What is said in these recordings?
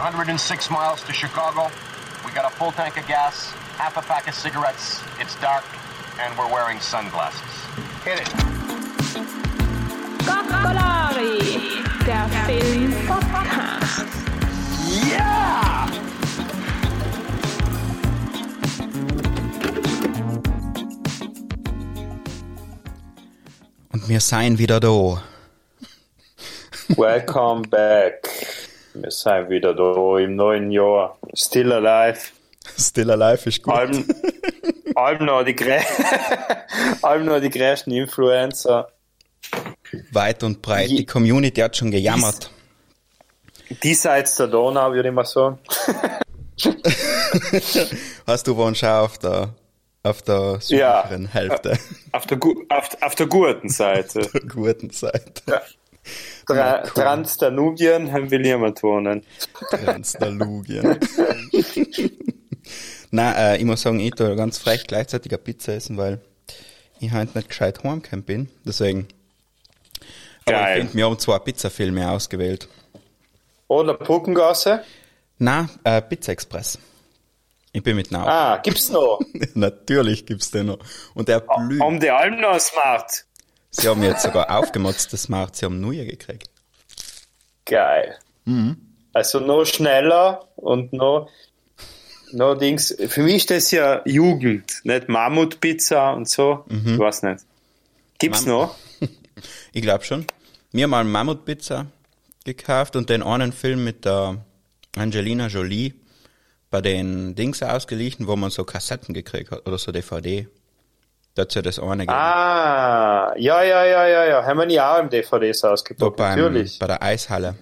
106 miles to Chicago. We got a full tank of gas, half a pack of cigarettes. It's dark, and we're wearing sunglasses. Hit it. Coccolari, der Film-Podcast. Yeah! Und wir seien wieder da. Welcome back. Wir sind wieder da im neuen Jahr. Still alive. Still Alive ist gut. Allem, allem noch die, allem noch die größten Influencer. Weit und breit. Die Community hat schon gejammert. Diesseits der Donau, würde ich mal sagen. Hast du wohl schon auf der, auf der Ja. südlichen Hälfte Auf der, auf, auf der guten Seite. der guten Seite. Tra. Transdanubien haben wir niemand wohnen. Transdalugien. Nein, äh, ich muss sagen, ich tue ganz frech gleichzeitig eine Pizza essen, weil ich heute nicht gescheit heimgekommen bin. Deswegen. Aber Geil. ich finde, wir haben zwei Pizzafilme ausgewählt. Oder Puckengasse. Na, äh, Pizza Express. Ich bin mit nach. Ah, gibt's noch. Natürlich gibt's den noch. Und der blüht. Um die Alm noch smart. Sie haben jetzt sogar aufgemotzt, das Smart. Sie haben neue gekriegt. Geil. Mhm. Also noch schneller und noch, noch Dings. Für mich ist das ja Jugend, nicht Mammutpizza und so. Ich weiß nicht. Gibt's Mhm. Mamm- noch? Ich glaube schon. Wir haben mal Mammutpizza gekauft und den einen Film mit der Angelina Jolie bei den Dings ausgeliehen, wo man so Kassetten gekriegt hat oder so DVD. Dazu ja das eine gegeben. Ah, ja, ja, ja, ja, ja. Haben wir nie auch im DVDs da ausgepackt, beim, natürlich. bei der Eishalle.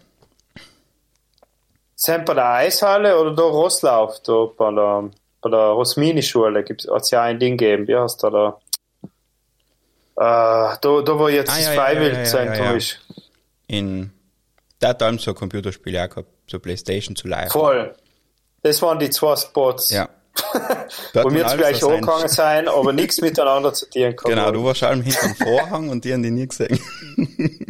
Sind bei der Eishalle oder da Rosslauf, da bei der, bei der Rosmini-Schule gibt's, hat's ja ein Ding gegeben. Wie heißt da da? Äh, da, da wo jetzt Ah, das ja, ja, ja, ja, ja, ja. ist. In, der hat so Computerspiele auch gehabt, so Playstation zu live. Voll. Das waren die zwei Spots. Ja. Wo wir jetzt gleich angegangen sein, aber nichts miteinander zu tun gehabt. Genau, du warst allem hinterm Vorhang und die haben die nie gesehen.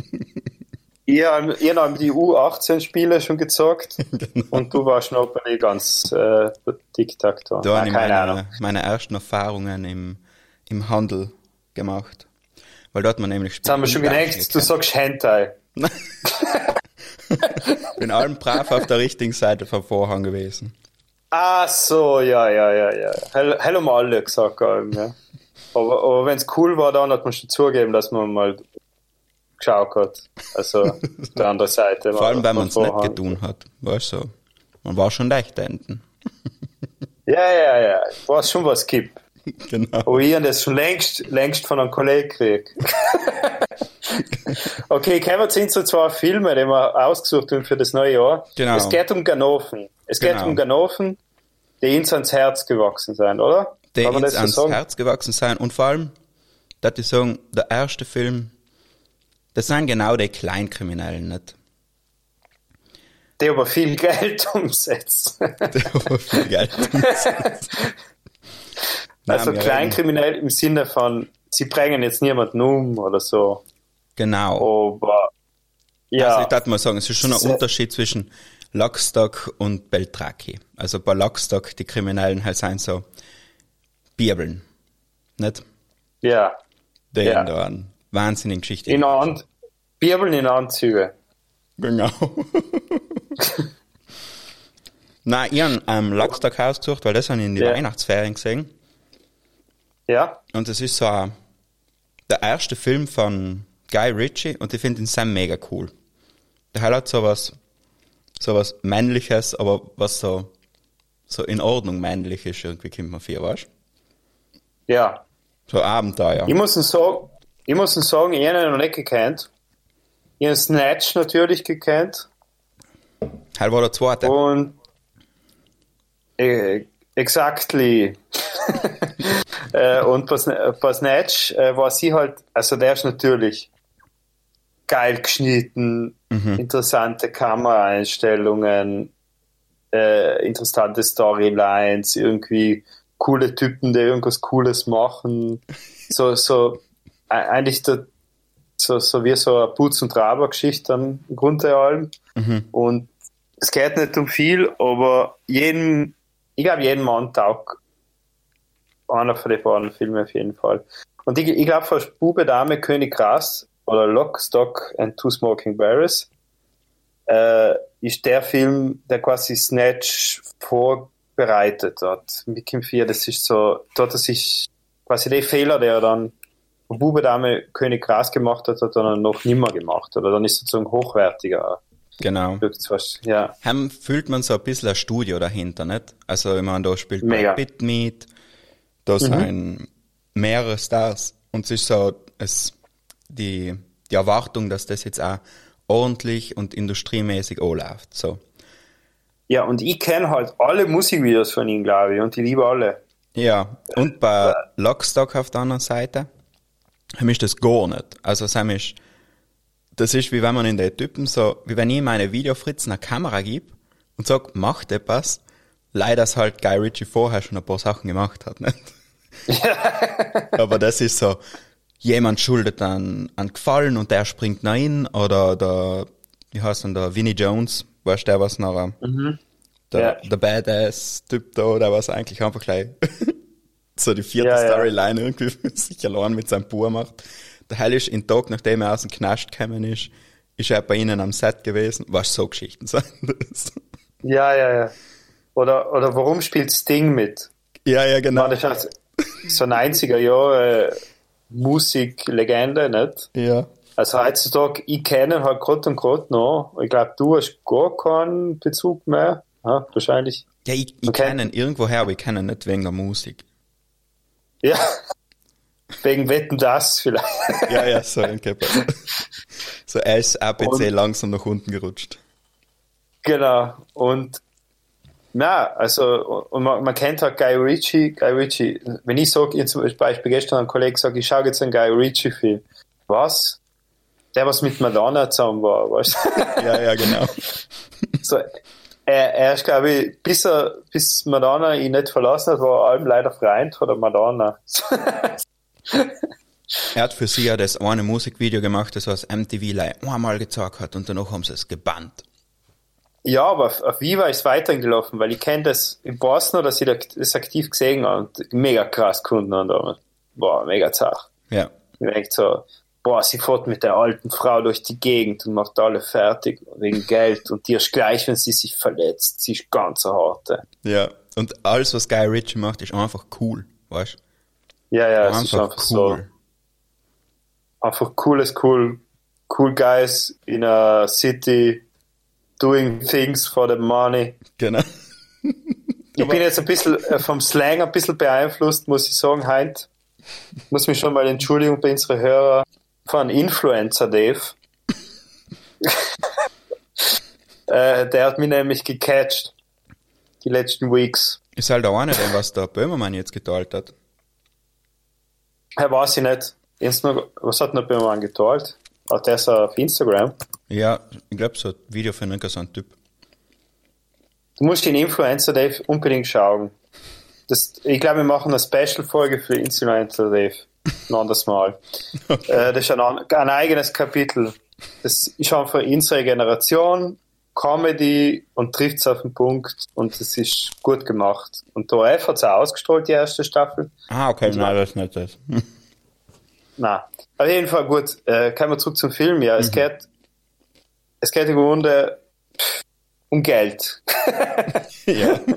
Ich habe hab die U18-Spiele schon gezockt Genau. und du warst noch bei den ganz äh, Tic-Tac da. Habe ich Ahnung. meine, meine ersten Erfahrungen im, im Handel gemacht. Weil dort man nämlich Jetzt haben wir schon gedacht, du sagst Hentai. bin allem brav auf der richtigen Seite vom Vorhang gewesen. Ah so, ja, ja, ja, ja. Hell, hell haben alle gesagt, ähm, ja. Aber, aber wenn es cool war, dann hat man schon zugeben, dass man mal geschaut hat. Also, auf der anderen Seite. Vor allem, weil man es nicht getan hat. Weißt du? Man war schon leicht da hinten. Ja, ja, ja. Weiß schon, was gibt. Genau. Aber ich habe das schon längst, längst von einem Kollegen gekriegt. okay, kommen zu unseren zwei Filmen, die wir ausgesucht haben für das neue Jahr. Genau. Es geht um Ganoven. Es geht Genau. um Ganoven, die uns ans Herz gewachsen sind, oder? Der Kann so ans sagen? Herz gewachsen sein. Und vor allem, dass ich sagen, der erste Film, das sind genau die Kleinkriminellen, nicht? Die aber viel Geld umsetzt. Die aber viel Geld umsetzt. Also kleinkriminell im Sinne von, sie bringen jetzt niemanden um oder so. Genau. Aber ja, Also ich darf mal sagen, es ist schon ein Unterschied zwischen Lockstock und Beltraki. Also bei Lockstock, die Kriminellen halt sind so Bibeln. Nicht? ja. Die Ja. haben da eine wahnsinnige Geschichte. In An Bibeln in Anzüge. Genau. Nein, ich habe ähm, Lockstock ausgesucht, weil das habe ich in die Ja. Weihnachtsferien gesehen. Ja? Und das ist so ein, der erste Film von Guy Ritchie und ich finde ihn sehr mega cool. Der hat so was, so was männliches, aber was so, so in Ordnung männlich ist, irgendwie kommt man für, weißt du? Ja. So Abenteuer. Ich muss ihn sagen, ich muss ihn sagen, ich habe ihn noch nicht gekannt. Ich habe Snatch natürlich gekannt. Halt war der zweite. Und äh, exactly. äh, und Snatch äh, war sie halt, also der ist natürlich geil geschnitten, interessante Kameraeinstellungen, äh, interessante Storylines, irgendwie coole Typen, die irgendwas Cooles machen. So, so e- eigentlich der, so, so wie so eine Putz- und Traber-Geschichte am Grunde allem. Und es geht nicht um viel, aber jeden, ich glaube, jeden Mann taugt einer von den beiden Filmen auf jeden Fall. Und ich, ich glaube, von Bube, Dame, König Gras oder Lock, Stock and Two Smoking Barrels äh, ist der Film, der quasi Snatch vorbereitet hat. Mit Kim 4, das ist so, dort das ist quasi der Fehler, der er dann Bube, Dame, König Gras gemacht hat, hat er dann noch nimmer gemacht. Oder dann ist es sozusagen hochwertiger. Genau. Ja. Fühlt man so ein bisschen ein Studio dahinter, nicht? Also, ich meine, da spielt Mega. Brad Pitt mit, da sind mehrere Stars und es ist so, es, die, die Erwartung, dass das jetzt auch ordentlich und industriemäßig anläuft, so. Ja, und ich kenne halt alle Musikvideos von ihm, glaube ich, und die liebe alle. Ja, und bei Lockstock auf der anderen Seite, haben ist das gar nicht. Also, Sam ist, das ist wie wenn man in den Typen so, wie wenn ich meine Videofritz eine Kamera gebe und sag, macht etwas, leider es halt Guy Ritchie vorher schon ein paar Sachen gemacht hat, nicht? Aber das ist so, jemand schuldet an, an Gefallen und der springt rein oder der, wie heißt denn der, Vinnie Jones, weißt du, der was nachher, der, Ja. der Badass-Typ da, der was eigentlich einfach gleich so die vierte Ja, ja. Storyline irgendwie sich allein mit seinem Bub macht. Der Hell ist in Tag, nachdem er aus dem Knast gekommen ist, ist er bei ihnen am Set gewesen. Was so Geschichten sein das. Ja, ja, ja. Oder, oder warum spielt Sting mit? Ja, ja, genau. Das halt so 90er Jahre Musiklegende, nicht? Ja. Also heutzutage, ich kenne ihn halt gerade und gerade noch. Ich glaube, du hast gar keinen Bezug mehr. Ja, wahrscheinlich. Ja, ich, ich Okay. kenne ihn irgendwoher, aber ich kenne ihn nicht wegen der Musik. Ja. Wegen Wetten das vielleicht. Ja, ja, so ein Kepper. So, er ist APC Und- langsam nach unten gerutscht. Genau. Und na, also und man, man kennt halt Guy Ritchie. Guy Ritchie. Wenn ich sage, jetzt zum Beispiel gestern ein Kollege sagt, ich schaue jetzt einen Guy Ritchie Film. Was? Der was mit Madonna zusammen war, weißt du? Ja, ja, genau. so, er, er ist, glaube ich, bis, er, bis Madonna ihn nicht verlassen hat, war er allem leider Freund von der Madonna. Er hat für sie ja das eine Musikvideo gemacht, das was MTV einmal gezeigt hat und danach haben sie es gebannt. Ja, aber auf, auf Viva ist es weitergelaufen, weil ich kenne das in Boston, dass ich das aktiv gesehen habe und mega krass habe damals. Boah, mega zart. Ja. Ich denke so, boah, sie fährt mit der alten Frau durch die Gegend und macht alle fertig wegen Geld und die ist gleich, wenn sie sich verletzt. Sie ist ganz eine harte. Ja. Und alles, was Guy Ritchie macht, ist einfach cool, weißt Ja, ja, du? es ist einfach so. Einfach cooles, cool, cool guys in a city doing things for the money. Genau. Ich bin jetzt ein bisschen äh, vom Slang ein bisschen beeinflusst, muss ich sagen, Heint. Muss mich schon mal entschuldigen bei unseren Hörer von Influencer Dave. äh, der hat mich nämlich gecatcht. Die letzten Weeks. Ist halt auch der was der Böhmermann jetzt geteilt hat. Er weiß ich nicht. Jetzt noch, was hat noch Böhmermann geteilt? Hat der so auf Instagram? Ja, ich glaube, so ein Video von irgendeinem so ein Typ. Du musst den Influencer Dave unbedingt schauen. Das, ich glaube, wir machen eine Special-Folge für Influencer Dave. Ein anderes Mal. Äh, das ist ein, ein eigenes Kapitel. Das ist einfach unsere Generation, Comedy und trifft es auf den Punkt und es ist gut gemacht. Und der ORF hat es auch ausgestrahlt, die erste Staffel. Ah, okay, nein, das ist nicht das. Na, auf jeden Fall gut. Äh, kommen wir zurück zum Film. Ja, es geht, es geht im Grunde um Geld. ja.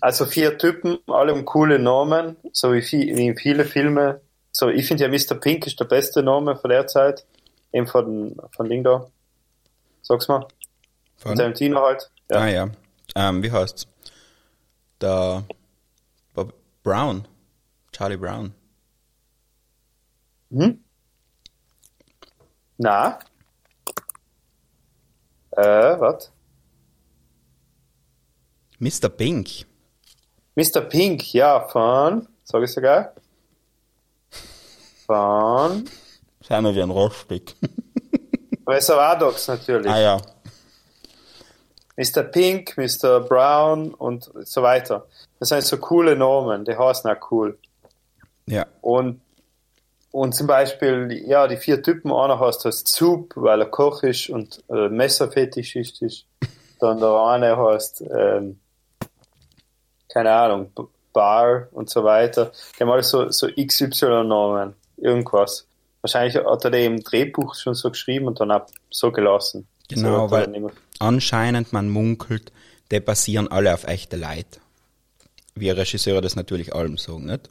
Also vier Typen, alle um coole Namen, so wie, viel, wie in viele Filme. So, ich finde ja Mr. Pink ist der beste Name von der Zeit. Eben von, von Ding da. Sag's mal. Von Von? Tarantino halt. Ja. Ah, ja. Ähm, wie heißt's? Der Bob Brown. Charlie Brown. Hm? Na? Äh, was? Mr. Pink. Mr. Pink, ja, von, sag ich sogar. Von mal wie ein Rohrstück. Reservadox natürlich. ah ja. Mr. Pink, Mr. Brown und so weiter. Das sind so coole Namen, die heißen auch cool. Ja. Und, und zum Beispiel, ja, die vier Typen, einer heißt heißt Soup, weil er Koch ist und äh, Messerfetischist ist. Dann der eine heißt, ähm, keine Ahnung, Bar und so weiter. Die haben alle so, so XY-Namen, irgendwas. Wahrscheinlich hat er den im Drehbuch schon so geschrieben und dann auch so gelassen. so Genau, er weil anscheinend man munkelt, die basieren alle auf echte Leid. Wie Regisseure das natürlich allem sagen, nicht?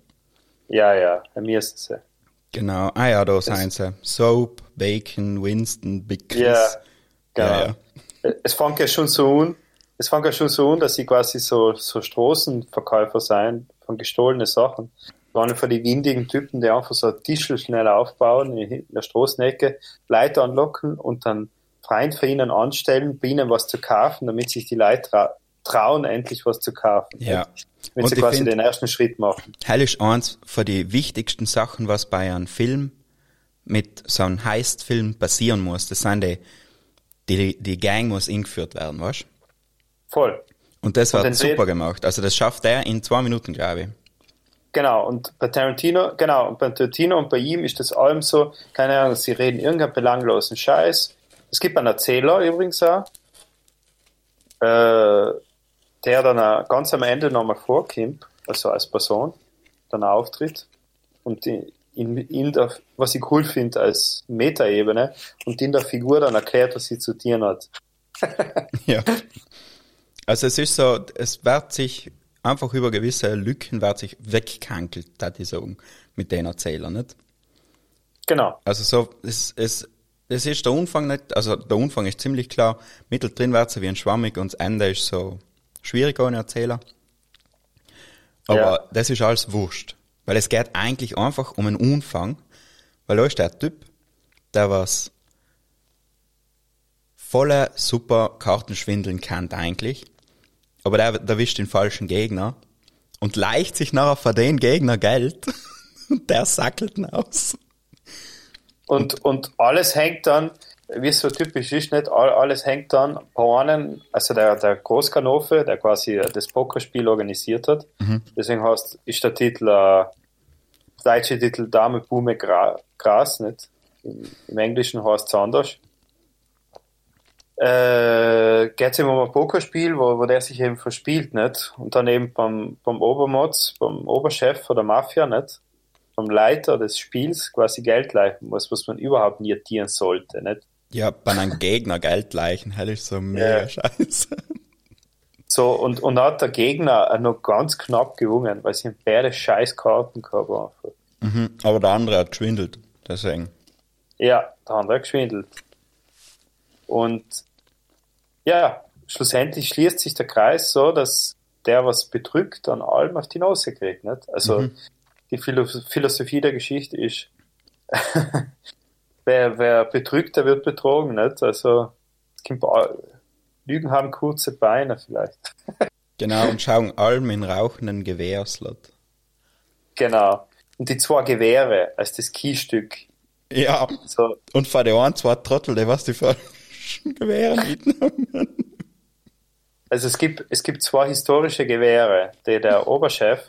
Ja, ja, er müsste sie. Genau. Ah ja, da sind sie. Soap, Bacon, Winston, Big Chris. Ja, genau. Ja, ja. Es fängt ja schon so an, es fängt ja schon so an, dass sie quasi so, so Straßenverkäufer sein von gestohlenen Sachen. Einer von die windigen Typen, die einfach so Tischl schnell aufbauen in der Straßenecke, Leute anlocken und dann Freund für ihnen anstellen, bei ihnen was zu kaufen, damit sich die Leute trauen, endlich was zu kaufen. Ja. Wenn Und sie quasi find- den ersten Schritt machen. Hell ist eins von die wichtigsten Sachen, was bei einem Film mit so einem Heist-Film passieren muss. Das sind die, die, die Gang muss eingeführt werden, weißt Voll. Und das entweder- super gemacht. Also das schafft er in zwei Minuten, glaube ich. Genau, und bei Tarantino, genau, und bei Tarantino und bei ihm ist das allem so, keine Ahnung, sie reden irgendeinen belanglosen Scheiß. Es gibt einen Erzähler übrigens auch, äh, der dann auch ganz am Ende nochmal vorkommt, also als Person, dann auch auftritt und in, in, der, was ich cool finde als Metaebene und in der Figur dann erklärt, was sie zu tun hat. Ja. Also es ist so, es wird sich einfach über gewisse Lücken wird sich wegkankelt, da ich sagen, mit den Erzählern, nicht? Genau, Also so, es, es, es ist der Umfang nicht, also der Umfang ist ziemlich klar, mittendrin wird es wie ein Schwammig und das Ende ist so schwierig ohne Erzähler. Aber Ja. das ist alles wurscht. Weil es geht eigentlich einfach um einen Umfang, weil da ist der Typ, der was voller super Kartenschwindeln kennt eigentlich, aber der, der wischt den falschen Gegner und leicht sich nachher für den Gegner Geld und der sackelt ihn aus. Und, und alles hängt dann, wie es so typisch ist, nicht all, alles hängt dann bei einem, also der, der Großkanove, der quasi das Pokerspiel organisiert hat. Deswegen heißt, ist der Titel, äh, deutsche Titel Dame Bume Gra Gras, nicht? Im, Im Englischen heißt es anders. Äh, geht es eben um ein Pokerspiel, wo, wo der sich eben verspielt, nicht? Und dann eben beim, beim Obermotz, beim Oberchef von der Mafia, nicht? Vom Leiter des Spiels quasi Geld leihen muss, was man überhaupt nie tieren sollte, nicht? Ja, bei einem Gegner Geld leichen, das ist so mega Ja. scheiße. So, und, und hat der Gegner noch ganz knapp gewonnen, weil sie beide scheiß Karten gehabt haben. Mhm. Aber der andere hat geschwindelt, deswegen. Ja, der andere hat geschwindelt. Und ja, schlussendlich schließt sich der Kreis so, dass der, was bedrückt, an allem auf die Nase kriegt. Nicht? Also die Philo Philosophie der Geschichte ist, wer, wer betrügt, der wird betrogen. Nicht? Also Lügen haben kurze Beine vielleicht. Genau, und schauen allem in rauchenden Gewehrslot. Genau. Und die zwei Gewehre als das Keystück. Ja, So, und vor der einen zwei Trottel, die was die falschen Gewehre mitnehmen. Also es gibt, es gibt zwei historische Gewehre, die der Oberchef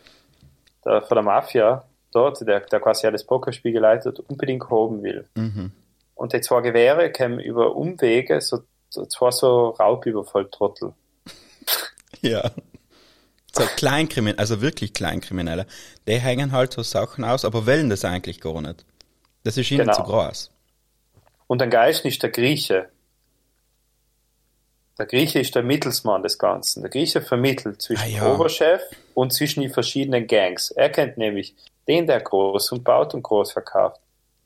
der, von der Mafia dort, der, der quasi ja das Pokerspiel geleitet, unbedingt haben will. Und die zwei Gewehre kämen über Umwege, so, so zwei so Raubüberfalltrottel. Ja. So Kleinkriminelle, also wirklich Kleinkriminelle, die hängen halt so Sachen aus, aber wollen das eigentlich gar nicht. Das ist ihnen Genau. zu groß. Und ein Geist ist der Grieche. Der Grieche ist der Mittelsmann des Ganzen. Der Grieche vermittelt zwischen Ah, ja. Oberchef und zwischen die verschiedenen Gangs. Er kennt nämlich den, der groß und baut und groß verkauft.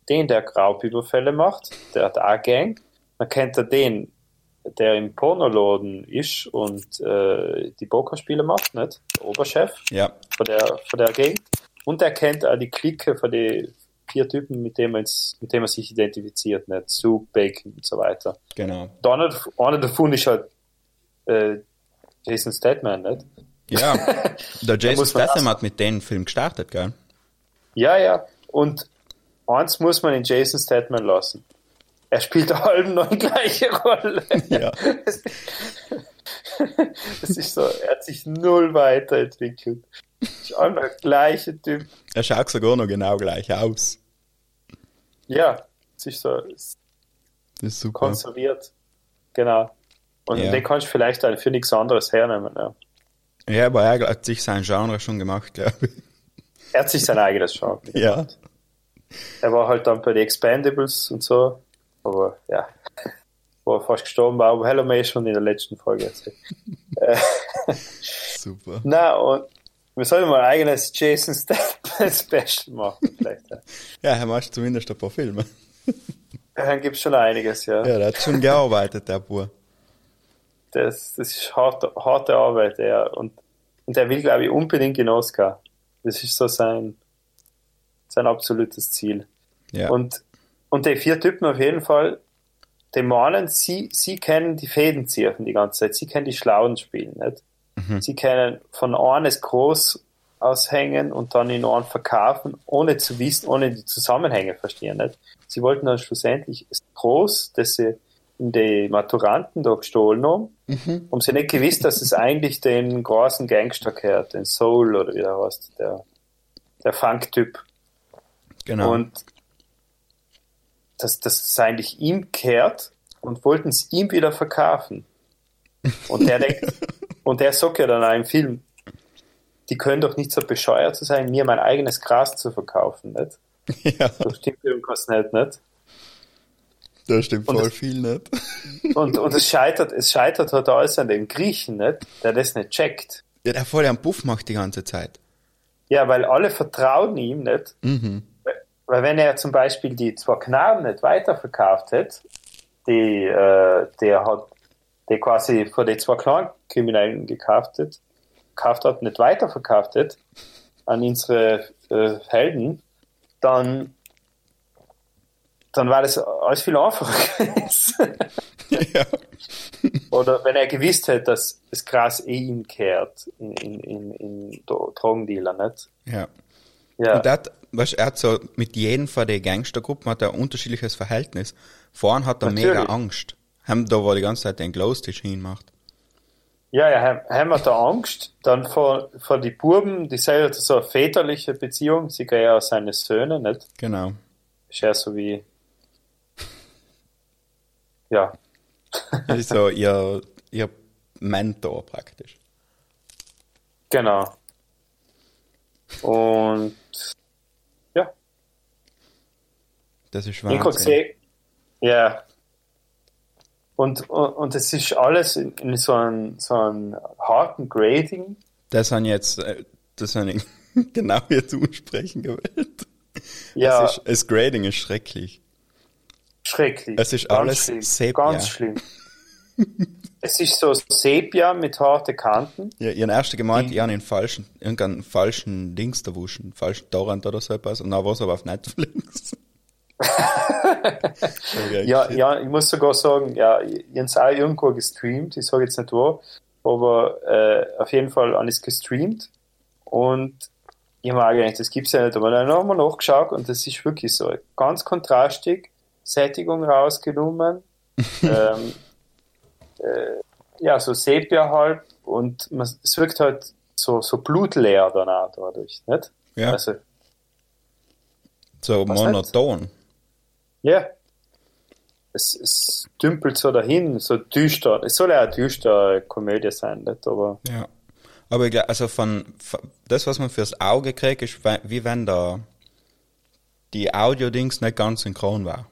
Den, der Raubüberfälle macht, der hat auch Gang. Dann kennt er den, der im Pornoloden ist und äh, die Pokerspiele macht, nicht? Der Oberchef Ja, von der, von der Gegend. Und er kennt auch die Clique von den vier Typen, mit denen man, mit denen man sich identifiziert, nicht? Soup, Bacon und so weiter. genau. Einer, einer davon ist halt äh, Jason Statham, nicht? Ja, der Jason Statham hat mit dem Film gestartet, gell? Ja, ja. Und eins muss man in Jason Statham lassen. Er spielt allem noch die gleiche Rolle. Ja. Das ist so, er hat sich null weiterentwickelt. Ist allem der gleiche Typ. Er schaut sogar noch genau gleich aus. Ja, es ist so Das ist super. konserviert. Genau. Und Ja. den kannst du vielleicht für nichts anderes hernehmen. Ja. Ja, aber er hat sich sein Genre schon gemacht, glaube ich. Er hat sich sein eigenes Genre. Ja. Er war halt dann bei den Expendables und so. Aber ja, war fast gestorben, war aber Hello May schon in der letzten Folge erzählt. äh, Super. na, und wir sollten mal ein eigenes Jason Statham Special machen, vielleicht. Ja. Ja, er macht zumindest ein paar Filme. Dann gibt es schon einiges, ja. Ja, der hat schon gearbeitet, der Bub. Das, das ist harte, harte Arbeit, ja. Und, und er will, glaube ich, unbedingt den Oscar. Das ist so sein, sein absolutes Ziel. Ja. Und, und die vier Typen auf jeden Fall, die meinen, sie, sie kennen die Fädenzieher die ganze Zeit. Sie kennen die Schlauen spielen, nicht? Sie können von eines groß aushängen und dann in einen verkaufen, ohne zu wissen, ohne die Zusammenhänge verstehen, nicht? Sie wollten dann schlussendlich Groß, das sie in die Maturanten da gestohlen haben, und sie nicht gewusst, dass es eigentlich den großen Gangster gehört, den Soul oder wie der heißt, der, der Funk-Typ. Genau. Und dass dass es eigentlich ihm kehrt und wollten es ihm wieder verkaufen. Und der denkt, und der sagt ja dann auch im Film, die können doch nicht so bescheuert zu sein, mir mein eigenes Gras zu verkaufen, nicht? ja, Das stimmt irgendwas nicht, nicht? Da stimmt voll das- viel nicht. Und, und es scheitert, es scheitert halt alles an dem Griechen, nicht? Der das nicht checkt. Ja, der voll einen Puff macht die ganze Zeit. Ja, weil alle vertrauen ihm nicht. Mhm. Weil wenn er zum Beispiel die zwei Knaben nicht weiterverkauft hätte, die, äh, der hat, der quasi vor die zwei Clankriminellen gekauft hat, gekauft hat, nicht weiterverkauft hat an unsere äh, Helden, dann, dann war das alles viel einfacher ja. Oder wenn er gewusst hätte, dass das Gras eh ihm kehrt in, in, in, in Dro- Drogendealer, nicht? ja. Ja. Und er hat, weißt, er hat so mit jedem von den Gangstergruppen hat er ein unterschiedliches Verhältnis. Vorhin hat er Natürlich. mega Angst. Haben da war die ganze Zeit den Glowstick hinmacht. Ja, ja, haben- wir da Angst. Dann vor, vor die Buben, die ja so eine väterliche Beziehung, sie gehen ja seine Söhne, nicht? Genau. Ist ja so wie, ja, Das ist so ihr, ihr Mentor praktisch. genau. Und, ja, Das ist Wahnsinn. ja. Und, und, und es ist alles in, in so einem, so einem harten Grading. Das sind jetzt, äh, das sind genau jetzt umsprechen gewählt. Ja, ist, das Grading ist schrecklich. Schrecklich. es ist Ganz alles schlimm. Sepia. Ganz schlimm. es ist so Sepia mit harten Kanten. Ja, ihren ersten gemeint, ich habe einen falschen, irgendeinen falschen Dings da wuschen, falschen Torrent oder so etwas, und dann war es aber auf Netflix. okay, Ja, shit. ja, ich muss sogar sagen, ja, ich habe es auch irgendwo gestreamt, ich sage jetzt nicht wo, aber äh, auf jeden Fall habe ich es gestreamt und ich habe mir auch gedacht, das gibt es ja nicht, aber dann haben wir nachgeschaut und das ist wirklich so ganz kontrastig, Sättigung rausgenommen, ähm, äh, ja, so Sepia halt und man, es wirkt halt so, so blutleer dann auch dadurch, nicht? Ja, Also, so monoton. Ja. Es, es dümpelt so dahin, so düster. Es soll ja eine düstere Komödie sein, nicht? Aber Ja. Aber ich glaub, also von, von das, was man fürs Auge kriegt, ist wie wenn da die Audio-Dings nicht ganz synchron war.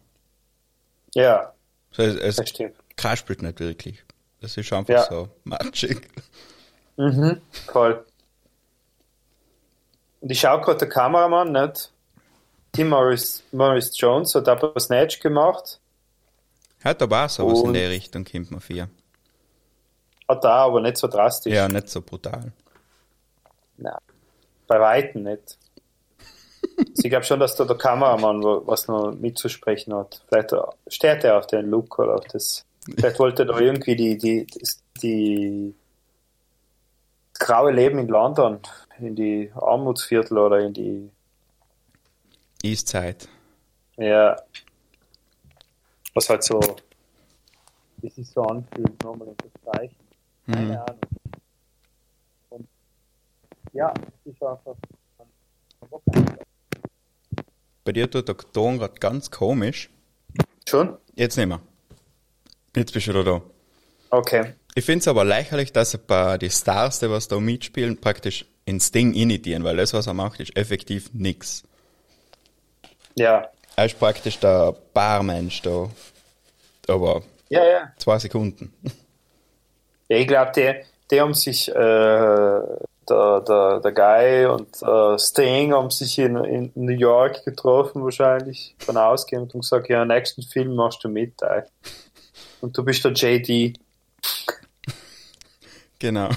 Ja, So, es, es das stimmt. kraspelt nicht wirklich. Das ist einfach Ja. so magic. Mhm, voll. Und ich schaue gerade der Kameramann, nicht? Tim Morris, Morris Jones hat aber Snatch gemacht. Hat aber auch sowas in Und- der Richtung, kommt man. Hat da aber nicht so drastisch. Ja, nicht so brutal. Nein, bei Weitem nicht. Ich glaube schon, dass da der Kameramann was noch mitzusprechen hat. Vielleicht steht er auf den Look oder auf das. Vielleicht wollte er da irgendwie die, die, das, die das graue Leben in London, in die Armutsviertel oder in die, Eiszeit. ja, was halt so, wie sich so anfühlt, nochmal unterstreichen. Keine Hm. Ahnung. Und ja, es ist einfach ein Bock. Bei dir tut der Ton gerade ganz komisch. Schon? Jetzt nicht mehr. Jetzt bist du wieder da. Okay. Ich finde es aber lächerlich, dass ein paar die Stars, die was da mitspielen, praktisch ins Ding initiieren, weil das, was er macht, ist effektiv nix. Ja. Er ist praktisch der Barmensch da. Aber Ja, ja. zwei Sekunden. Ja, ich glaube, die, die haben sich, äh, der, der, der Guy und äh, Sting haben sich in, in New York getroffen, wahrscheinlich, von ausgehend und gesagt, ja, nächsten Film machst du mit, ey. Und du bist der JD, Genau.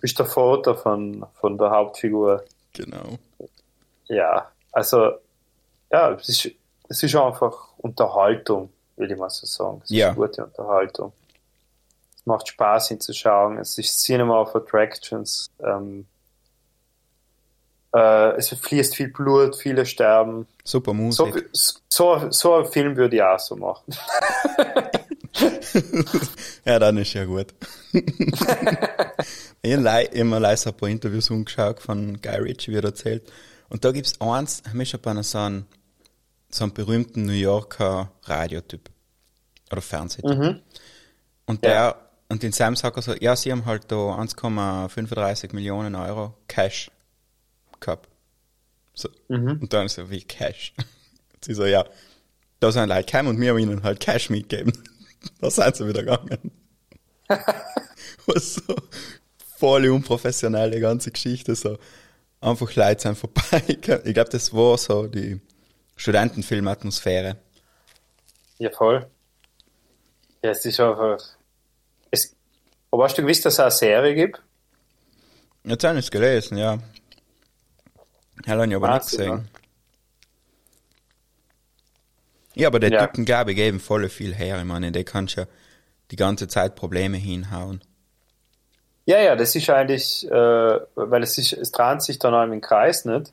bist der Vater von, von der Hauptfigur. Genau. Ja, also, ja, es ist, es ist einfach Unterhaltung, will ich mal so sagen. Es Ja. ist gute Unterhaltung. Es macht Spaß hinzuschauen. Es ist Cinema of Attractions. Ähm, äh, es fließt viel Blut, viele sterben. Super So, Musik. so, so einen Film würde ich auch so machen. Ja, dann ist ja gut. ich habe immer leise ein paar Interviews umgeschaut von Guy Ritchie, wie er erzählt. Und da gibt's eins, haben wir schon bei einer so einen, so einen berühmten New Yorker Radiotyp. Oder Fernsehtyp. Und der, Ja. Und den Sam sagt er so, ja, sie haben halt da 1,35 Millionen Euro Cash gehabt. So. Und dann so, wie Cash? sie so, ja, da sind Leute gekommen und wir haben ihnen halt Cash mitgegeben. da sind sie wieder gegangen. Was so voll unprofessionell, die ganze Geschichte, so einfach Leute sind vorbei. Ich glaube, das war so die Studentenfilmatmosphäre. Ja, voll. Ja, es ist einfach. Aber hast du gewusst, dass es eine Serie gibt? Jetzt habe ich es gelesen, ja. Habe ich aber nicht gesehen. ne? Ja, aber der Ja. Typen, glaube ich, geben voll viel her. Ich meine, der kann schon die ganze Zeit Probleme hinhauen. Ja, ja, das ist eigentlich, äh, weil es ist, es dreht sich dann auch im Kreis nicht.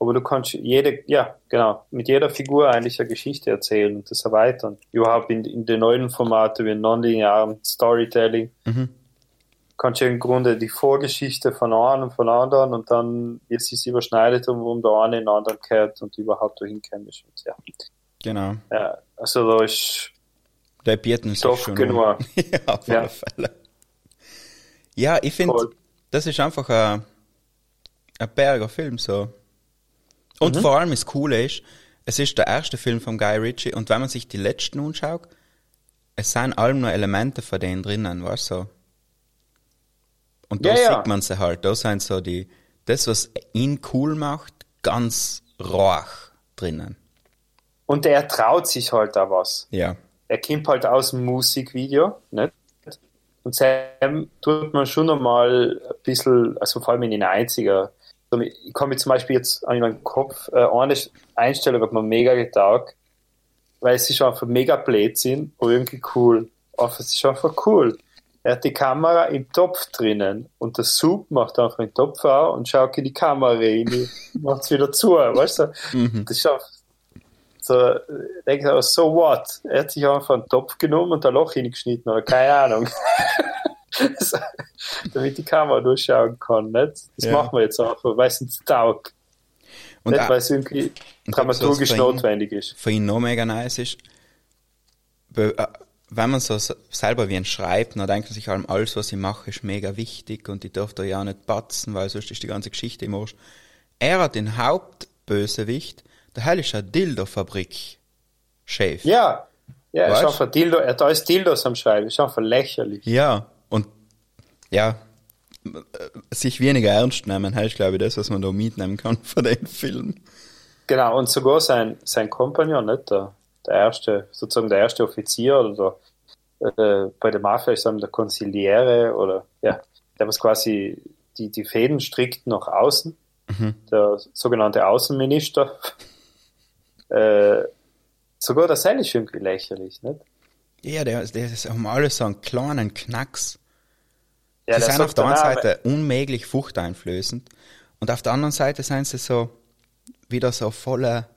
Aber du kannst jede, ja, genau, mit jeder Figur eigentlich eine Geschichte erzählen und das erweitern. Überhaupt in, in den neuen Formaten wie nonlinearen Storytelling. Kannst du im Grunde die Vorgeschichte von einem und von anderen und dann, wie es sich überschneidet und warum der eine in den anderen kehrt und überhaupt dahin. Und ja. Genau. ja, also da ist, Der bieten sich schon genug. ja, auf Ja. alle Fälle. Ja, ich finde, das ist einfach ein, ein berger Film, so. Und Mhm. vor allem das Coole ist, es ist der erste Film von Guy Ritchie und wenn man sich die letzten anschaut, es sind allem nur Elemente von denen drinnen, weißt du? so. Und da Ja, ja. sieht man sie halt, da sind so die, das, was ihn cool macht, ganz rauch drinnen. und er traut sich halt da was. Ja. er kommt halt aus dem Musikvideo, nicht? Und Sam tut man schon einmal ein bisschen, also vor allem in den 90er. So, Ich mir zum Beispiel jetzt an meinen Kopf, äh, eine Einstellung hat mir mega getaugt, weil es ist einfach mega Blödsinn, aber irgendwie cool. Einfach, es ist einfach cool. Er hat die Kamera im Topf drinnen und der Soup macht einfach den Topf auf und schaut in die Kamera rein, macht es wieder zu, weißt du? Das ist einfach so, ich denke ich, so what? Er hat sich einfach einen Topf genommen und ein Loch hingeschnitten oder keine Ahnung. so, damit die Kamera durchschauen kann, nicht? Das Ja. machen wir jetzt einfach, weil es uns taugt. Und nicht, auch- weil es irgendwie dramaturgisch notwendig ist. für ihn noch mega nice ist, äh, wenn man so selber wie ein schreibt, dann denkt man sich allem, alles, was ich mache, ist mega wichtig und ich darf da ja nicht batzen, weil sonst ist die ganze Geschichte im Arsch. Er hat den Hauptbösewicht, der Hell ist eine Dildo-Fabrik-Chef. Ja, ja, er ist einfach Dildo, er hat alles Dildos am Schreiben, ist einfach lächerlich. Ja, und ja, sich weniger ernst nehmen, heißt, glaube ich, das, was man da mitnehmen kann von den Film. Genau, und sogar sein, sein Kompagnon, nicht? Der, der erste, sozusagen der erste Offizier oder der, äh, bei der Mafia ist dann der Consigliere oder ja, der was quasi die, die Fäden strickt nach außen, der sogenannte Außenminister. äh, sogar das ist irgendwie lächerlich, nicht? Ja, der, der ist haben alle so einen kleinen Knacks. Ja, sie sind auf der einen Seite unmöglich furchteinflößend und auf der anderen Seite sind sie so wieder so voller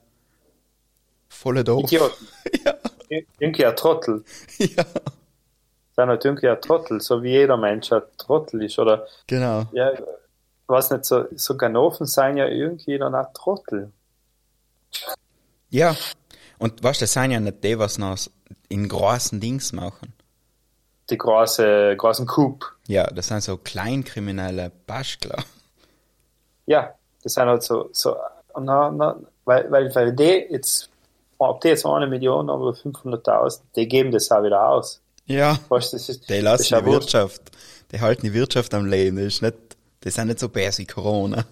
voller doof. Idioten. ja, Irgendwie ein Trottel. ja, Sind halt irgendwie ein Trottel, so wie jeder Mensch ein Trottel ist. Oder genau. ja, weiß nicht, so, so Ganoven seien ja irgendwie auch Trottel. Ja. Und weißt du, das sind ja nicht die, was noch in großen Dings machen. Die große, großen Coup. Ja, das sind so kleinkriminelle Baschkler. Ja, das sind halt so, so na, na, weil, weil, weil die jetzt, ob die jetzt eine Million oder 500.000, die geben das auch wieder aus. Ja. Weißt, das ist, Die das lassen die. Wirtschaft, die halten die Wirtschaft am Leben. Das ist nicht, die sind nicht so bärs wie Corona.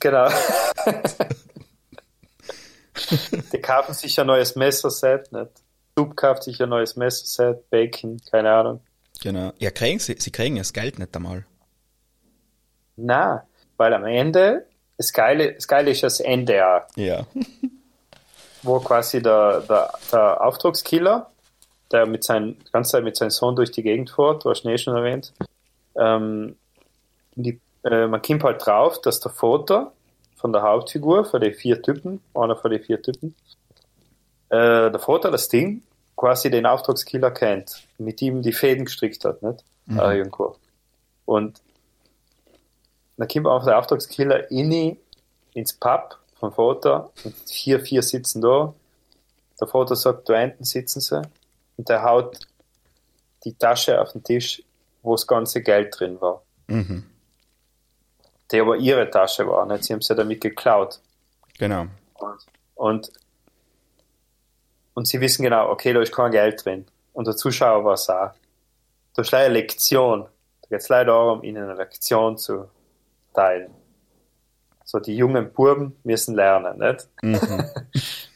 Genau. die kaufen sich ein neues Messerset, nicht? Sub kauft sich ein neues Messerset, Bacon, keine Ahnung. Genau. Ja, kriegen sie, sie kriegen das Geld nicht einmal. Na, weil am Ende, das Geile, das Geile ist das Ende auch. Ja. Wo quasi der, der, der Auftragskiller, der mit seinem, die ganze Zeit mit seinem Sohn durch die Gegend fährt, du hast ihn eh schon erwähnt, ähm, die, äh, man kommt halt drauf, dass der Vater von der Hauptfigur, von den vier Typen, einer von den vier Typen, äh, der Vater, das Ding, quasi den Auftragskiller kennt, mit ihm die Fäden gestrickt hat, nicht? Äh, irgendwo. Und dann kommt auch der Auftragskiller in ins Pub vom Vater und vier, vier sitzen da. Der Vater sagt, da hinten sitzen sie und der haut die Tasche auf den Tisch, wo das ganze Geld drin war. Mhm. Die aber ihre Tasche war, nicht? sie haben sie damit geklaut. Genau. Und, und, und sie wissen genau, okay, da ist kein Geld drin. Und der Zuschauer war es auch. Da ist leider eine Lektion. Da geht es leider darum, ihnen eine Lektion zu teilen. So, die jungen Buben müssen lernen, nicht?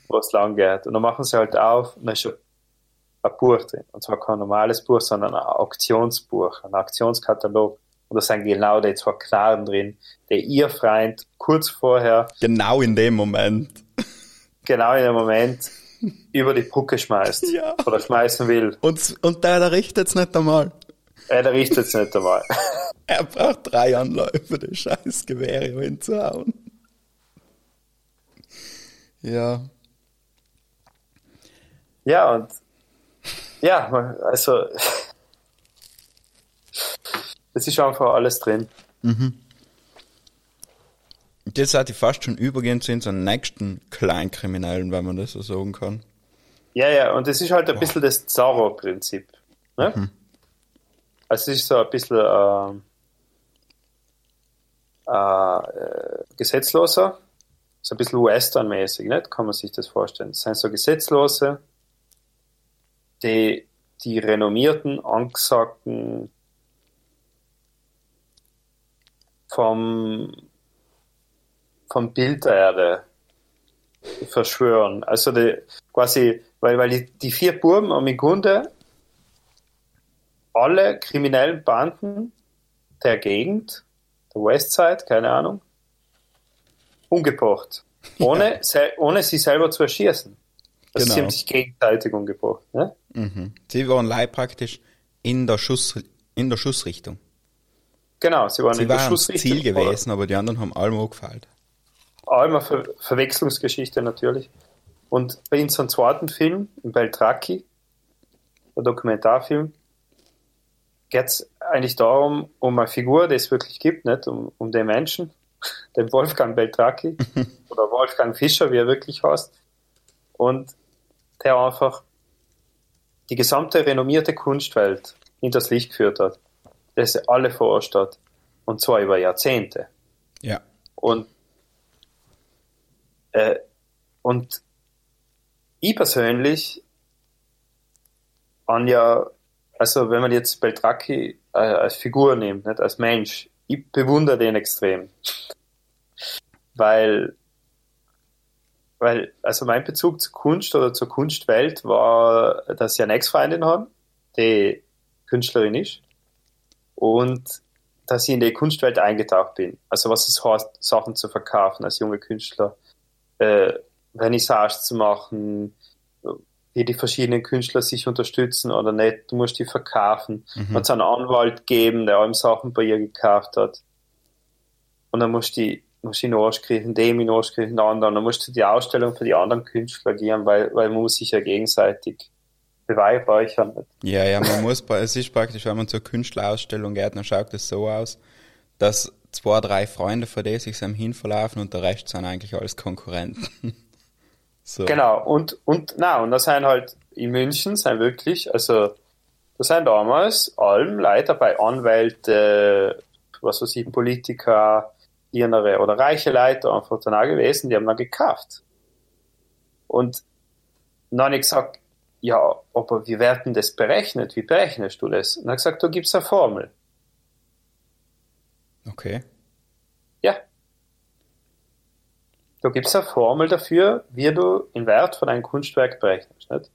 Wo es lang geht. Und dann machen sie halt auf, und dann ist schon ein Buch drin. Und zwar kein normales Buch, sondern ein Auktionsbuch, ein Auktionskatalog. Und da sind genau die zwei Knarren drin, die ihr Freund kurz vorher Genau in dem Moment. genau in dem Moment über die Brücke schmeißt. Ja. Oder schmeißen will. Und, und der, der richtet's nicht einmal. Äh, der richtet es nicht einmal. Er braucht drei Anläufe, das scheiß Gewehr hinzuhauen. Ja. ja, und ja, also es ist einfach alles drin. Das hat ich fast schon übergehend zu unseren nächsten Kleinkriminellen, wenn man das so sagen kann. Ja, ja, und es ist halt ein bisschen das Zorro-Prinzip. Ne? Also es ist so ein bisschen ähm, äh, gesetzloser, so ein bisschen Western-mäßig, nicht? Kann man sich das vorstellen. Es sind so Gesetzlose, die die renommierten, angesagten vom, vom Bild der Erde verschwören. Also die, quasi, weil, weil die, die vier Buben haben im Grunde alle kriminellen Banden der Gegend, der Westside, keine Ahnung, umgebracht. Ohne, se, ohne sie selber zu erschießen. Also Genau. sie haben sich gegenseitig umgebracht. Ne? Mhm. Sie waren live praktisch in der, Schuss, in der Schussrichtung. Genau, sie waren Sie in der waren das Schussrichtung. Ziel gewesen, aber die anderen haben allem angefallen. Einmal Ver Verwechslungsgeschichte natürlich. Und bei unserem zweiten Film, in Beltraki, der Dokumentarfilm, geht es eigentlich darum, um eine Figur, die es wirklich gibt, nicht? Um, um den Menschen, den Wolfgang Beltraki oder Wolfgang Fischer, wie er wirklich heißt. Und der einfach die gesamte renommierte Kunstwelt hinters Licht geführt hat. Das sie alle verarscht hat. Und zwar über Jahrzehnte. Ja. Und, äh, und ich persönlich an ja, also wenn man jetzt Beltraki äh, als Figur nimmt, nicht als Mensch, ich bewundere den extrem. Weil, weil, also mein Bezug zur Kunst oder zur Kunstwelt war, dass ich eine Ex-Freundin habe, die Künstlerin ist. Und dass ich in die Kunstwelt eingetaucht bin. Also was es heißt, Sachen zu verkaufen als junger Künstler, äh, Vernissage zu machen, wie die verschiedenen Künstler sich unterstützen oder nicht. Du musst die verkaufen. Mhm. Man einen Anwalt geben, der allem Sachen bei ihr gekauft hat. Und dann musst du die musst du in Arsch kriegen, dem in den Arsch kriegen, den anderen. Dann musst du die Ausstellung für die anderen Künstler gehen, weil, weil man muss sich ja gegenseitig beweihräuchern. Ja, ja, man muss, es ist praktisch, wenn man zur Künstlerausstellung geht, dann schaut es so aus, dass zwei, drei Freunde von denen sich hinverlaufen und der Rest sind eigentlich alles Konkurrenten. So. Genau, und, und, na, und das sind halt in München, sind wirklich, also, das sind damals allem Leute bei Anwälte, was weiß ich, Politiker, ihre oder reiche Leute einfach dann auch gewesen, die haben dann gekauft. Und dann habe ich gesagt, ja, aber wie werden das berechnet? Wie berechnest du das? Und er hat gesagt, da gibt's eine Formel. Okay. Ja. Da gibt's eine Formel dafür, wie du den Wert von einem Kunstwerk berechnest. Nicht?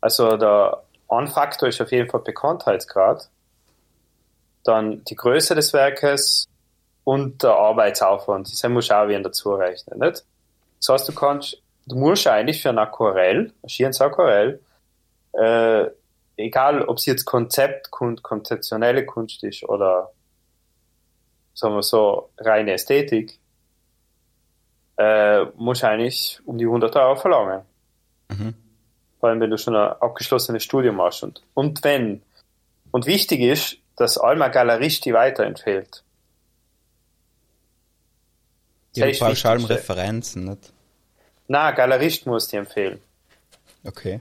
Also der Ein-Faktor ist auf jeden Fall Bekanntheitsgrad, dann die Größe des Werkes und der Arbeitsaufwand. Das muss auch wieder dazu rechnen. Nicht? Das heißt, du kannst, du musst eigentlich für ein Aquarell, ein schieres Aquarell, äh, egal ob es jetzt Konzeptkunst, konzeptionelle Kunst ist oder sagen wir so reine Ästhetik, äh, musst du eigentlich um die 100 Euro verlangen. Mhm. Vor allem, wenn du schon ein abgeschlossenes Studium hast. Und, und wenn, und wichtig ist, dass Alma Galeristi. Ja, Das du ist brauchst allem. Referenzen, nicht? Na, Galerist muss dir empfehlen. Okay.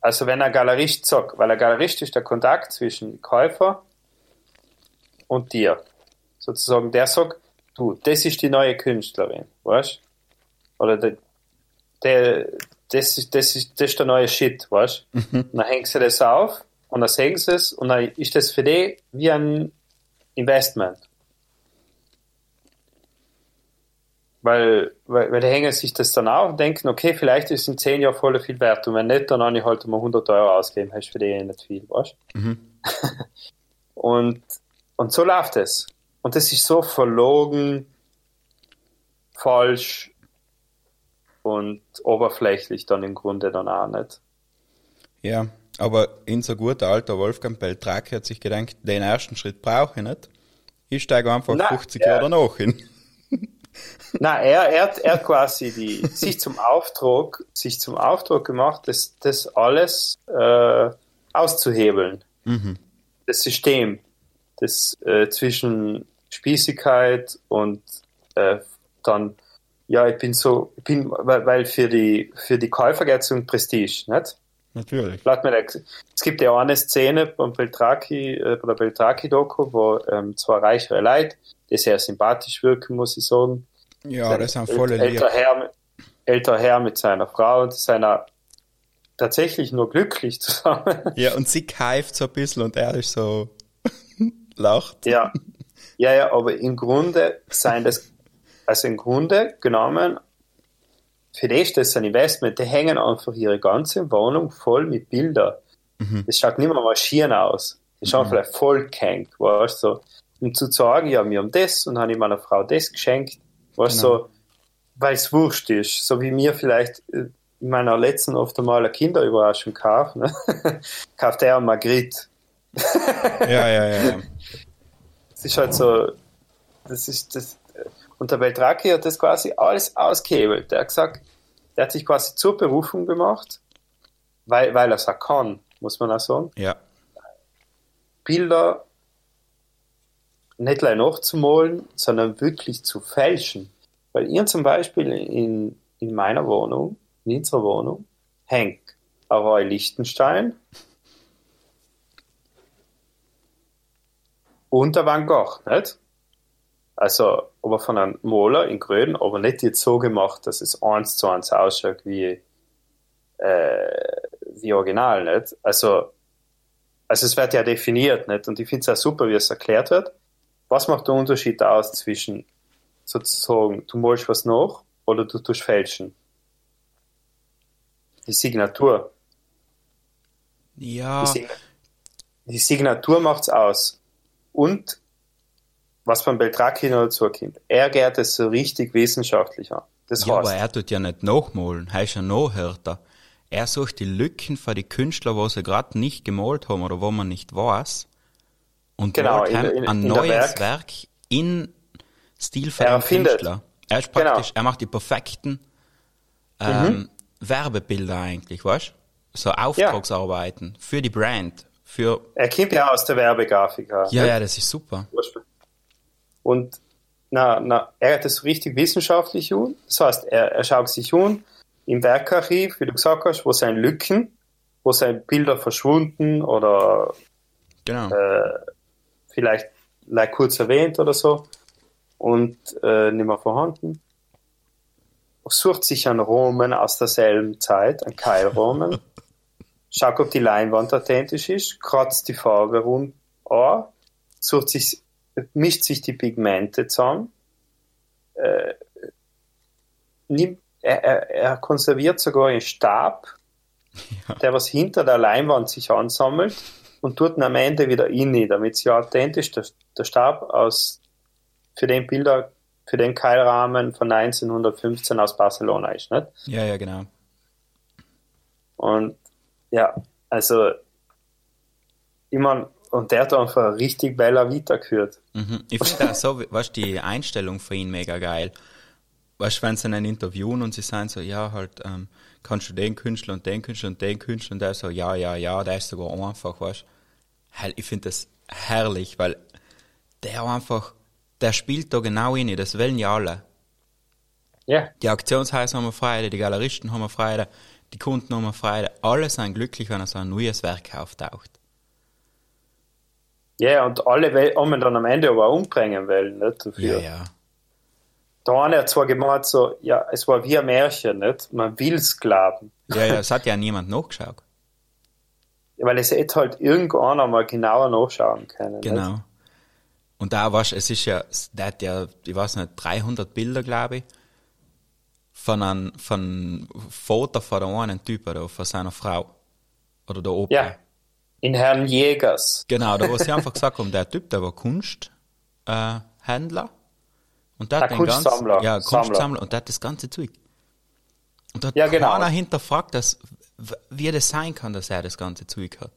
Also wenn ein Galerist sagt, weil ein Galerist ist der Kontakt zwischen Käufer und dir. Sozusagen, der sagt, du, das ist die neue Künstlerin, weißt? Oder der, der das ist, das ist, das ist der neue Shit, weißt? Und dann hängen sie das auf und dann sehen sie es und dann ist das für die wie ein Investment. Weil, weil, weil die hängen sich das dann auf und denken, okay, vielleicht ist es in 10 Jahren voll viel wert und wenn nicht, dann habe ich halt mal 100 Euro ausgeben, hast für die eh nicht viel, weißt? und, und so läuft es. Und das ist so verlogen, falsch und oberflächlich dann im Grunde dann auch nicht. Ja, aber in so guter alter Wolfgang Beltraki hat sich gedacht, den ersten Schritt brauche ich nicht. Ich steige einfach Nein, 50 ja. Jahre danach hin. Na, er, er, hat- er hat quasi die, sich zum Auftrag, sich zum Auftrag gemacht, das, das alles äh, auszuhebeln. Das System, das äh, zwischen Spießigkeit und äh, dann, ja, ich bin so, ich bin, weil, weil für die für die Käufer geht es um Prestige, nicht? Natürlich. Es gibt ja eine Szene beim Beltraki, äh, bei der Beltraki-Doku, wo ähm, zwei reichere Leute, die sehr sympathisch wirken, muss ich sagen, Ja, das sind volle äl- älter. Herr, älter Herr mit seiner Frau und seiner tatsächlich nur glücklich zusammen. Ja, und sie keift so ein bisschen und er ist so lacht. ja. Ja, ja, aber im Grunde sein das, also im Grunde genommen, für die ist das ein Investment, die hängen einfach ihre ganze Wohnung voll mit Bildern. Das schaut nicht mehr marschieren aus. Die schauen vielleicht voll gehängt, weißt du, so. Um zu sagen, ja, wir haben das und habe ich meiner Frau das geschenkt, weißt du, Genau. so, weil es wurscht ist, so wie mir vielleicht äh, in meiner letzten oft einmal eine Kinderüberraschung kauft, ne? kauft er Margrit. Ja, ja, ja. Ja. Es ist halt so, das ist das, und der Beltraki hat das quasi alles ausgehebelt. Der hat gesagt, der hat sich quasi zur Berufung gemacht, weil, weil er es auch kann, muss man auch sagen. ja. Bilder nicht gleich nachzumalen, sondern wirklich zu fälschen. Weil ihr zum Beispiel in, in meiner Wohnung, in unserer Wohnung, hängt ein Roy Lichtenstein und der Van Gogh, nicht? Also, aber von einem Maler in Gröden, aber nicht jetzt so gemacht, dass es eins zu eins ausschaut wie, äh, wie original, nicht? Also, also es wird ja definiert, nicht? Und ich finde es auch super, wie es erklärt wird. Was macht der Unterschied aus zwischen sozusagen, du malst was nach oder du tust fälschen? Die Signatur. Ja, Die, Sign die Signatur macht's aus. Und was beim Beltraki noch dazu kommt, er geht es so richtig wissenschaftlich an. Das ja, heißt, aber er tut ja nicht nachmalen, er ist ja Nachhörter. Er sucht die Lücken für die Künstler, wo sie gerade nicht gemalt haben oder wo man nicht weiß. Und Genau, in- in- ein in neues Werk. Werk in Stil von Er. Künstler. Er ist Genau. praktisch, er macht die perfekten ähm, Werbebilder eigentlich, weißt So Auftragsarbeiten für die Brand, für er kommt ja aus der Werbegrafik. ja, ja, das ist super. Und na, na, er hat das richtig wissenschaftlich an. Das heißt, er, er schaut sich an, im Werkarchiv, wie du gesagt hast, wo sind Lücken, wo sind Bilder verschwunden oder Genau. äh, vielleicht like kurz erwähnt oder so und äh, nicht mehr vorhanden. Sucht sich einen Roman aus derselben Zeit, einen Keilroman, schaut, ob die Leinwand authentisch ist, kratzt die Farbe rund an, sucht sich, mischt sich die Pigmente zusammen, äh, nimmt, er, er, er konserviert sogar einen Stab, der was hinter der Leinwand sich ansammelt und tut ihn am Ende wieder inni, damit es ja authentisch der, der Stab aus für den Bilder, für den Keilrahmen von 1915 aus Barcelona ist, nicht? Ja, ja, genau. Und ja, also ich mein, und der hat einfach richtig Bella Vita gehört. Mhm. Ich finde auch so, weißt die Einstellung für ihn mega geil. Weißt du, wenn sie einen interviewen und sie sagen so, ja, halt, ähm, kannst du den Künstler und den Künstler und den Künstler und der so, ja, ja, ja, der ist sogar einfach, weißt du. Ich finde das herrlich, weil der einfach, der spielt da genau rein, das wollen ja alle. Ja, Die Auktionshäuser haben Freude, die Galeristen haben Freude, die Kunden haben Freude. Alle sind glücklich, wenn er so ein neues Werk auftaucht. ja, und alle will- haben ihn dann am Ende aber umbringen wollen, nicht? Dafür. Ja, ja. Da hat er zwar gemeint so, ja, es war wie ein Märchen, nicht? Man will's glauben. Ja, ja, es hat ja niemand nachgeschaut. Weil es hätte halt irgendwann einmal genauer nachschauen können. Nicht? Genau. Und da weißt, es ist ja, der hat ja, ich weiß nicht, 300 Bilder, glaube ich, von einem, von einem Foto von der einen Typ da, von seiner Frau. Oder der Opa. Ja, in Herrn Jägers. Genau, da wo sie einfach gesagt haben, der Typ, der war Kunsthändler. Äh, Händler. und der hat Ah, den ganzen, Kunstsammler. ja, Sammler. Kunstsammler, und der hat das ganze Zeug. Und da hat Ja, genau. keiner hinterfragt, dass, wie das sein kann, dass er das ganze Zeug hat.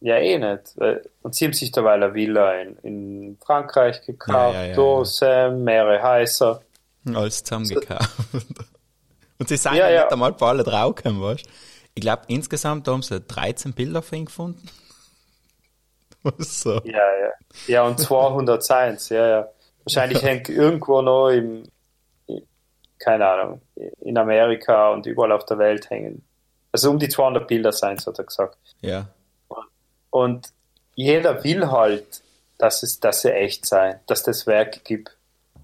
Ja, eh nicht. weil- Und sie haben sich derweil eine Villa in, in Frankreich gekauft, Ja, ja, ja, Dose, mehrere Häuser. Alles zusammengekauft. Und sie sind Ja, ja, nicht einmal bei alle draufgekommen, weißt du? Ich glaube, insgesamt haben sie 13 Bilder von ihm gefunden. so. Ja, ja. Ja, und 200 Seins, ja, ja. Wahrscheinlich hängt irgendwo noch im, keine Ahnung, in Amerika und überall auf der Welt hängen. Also um die 200 Bilder Seins, hat er gesagt. Ja. Und jeder will halt, dass es, dass sie echt sein, dass das Werk gibt.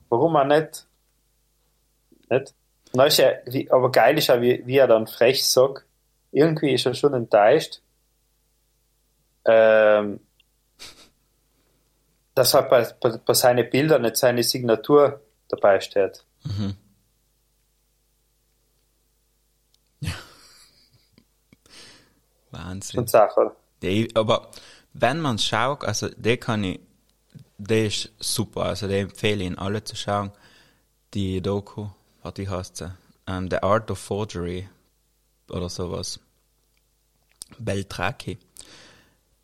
Warum auch nicht? Nicht? Und dann ist er, wie, aber geil ist ja, wie, wie er dann frech sagt, irgendwie ist er schon enttäuscht, ähm, dass halt bei, bei, bei seinen Bildern nicht seine Signatur dabei steht. Wahnsinn. Und Sache. Die, aber wenn man schaut, also der kann ich, der ist super, also der empfehle ich Ihnen alle zu schauen. Die Doku, warte, wie heißt sie? Ähm, The Art of Forgery oder sowas. Beltraki.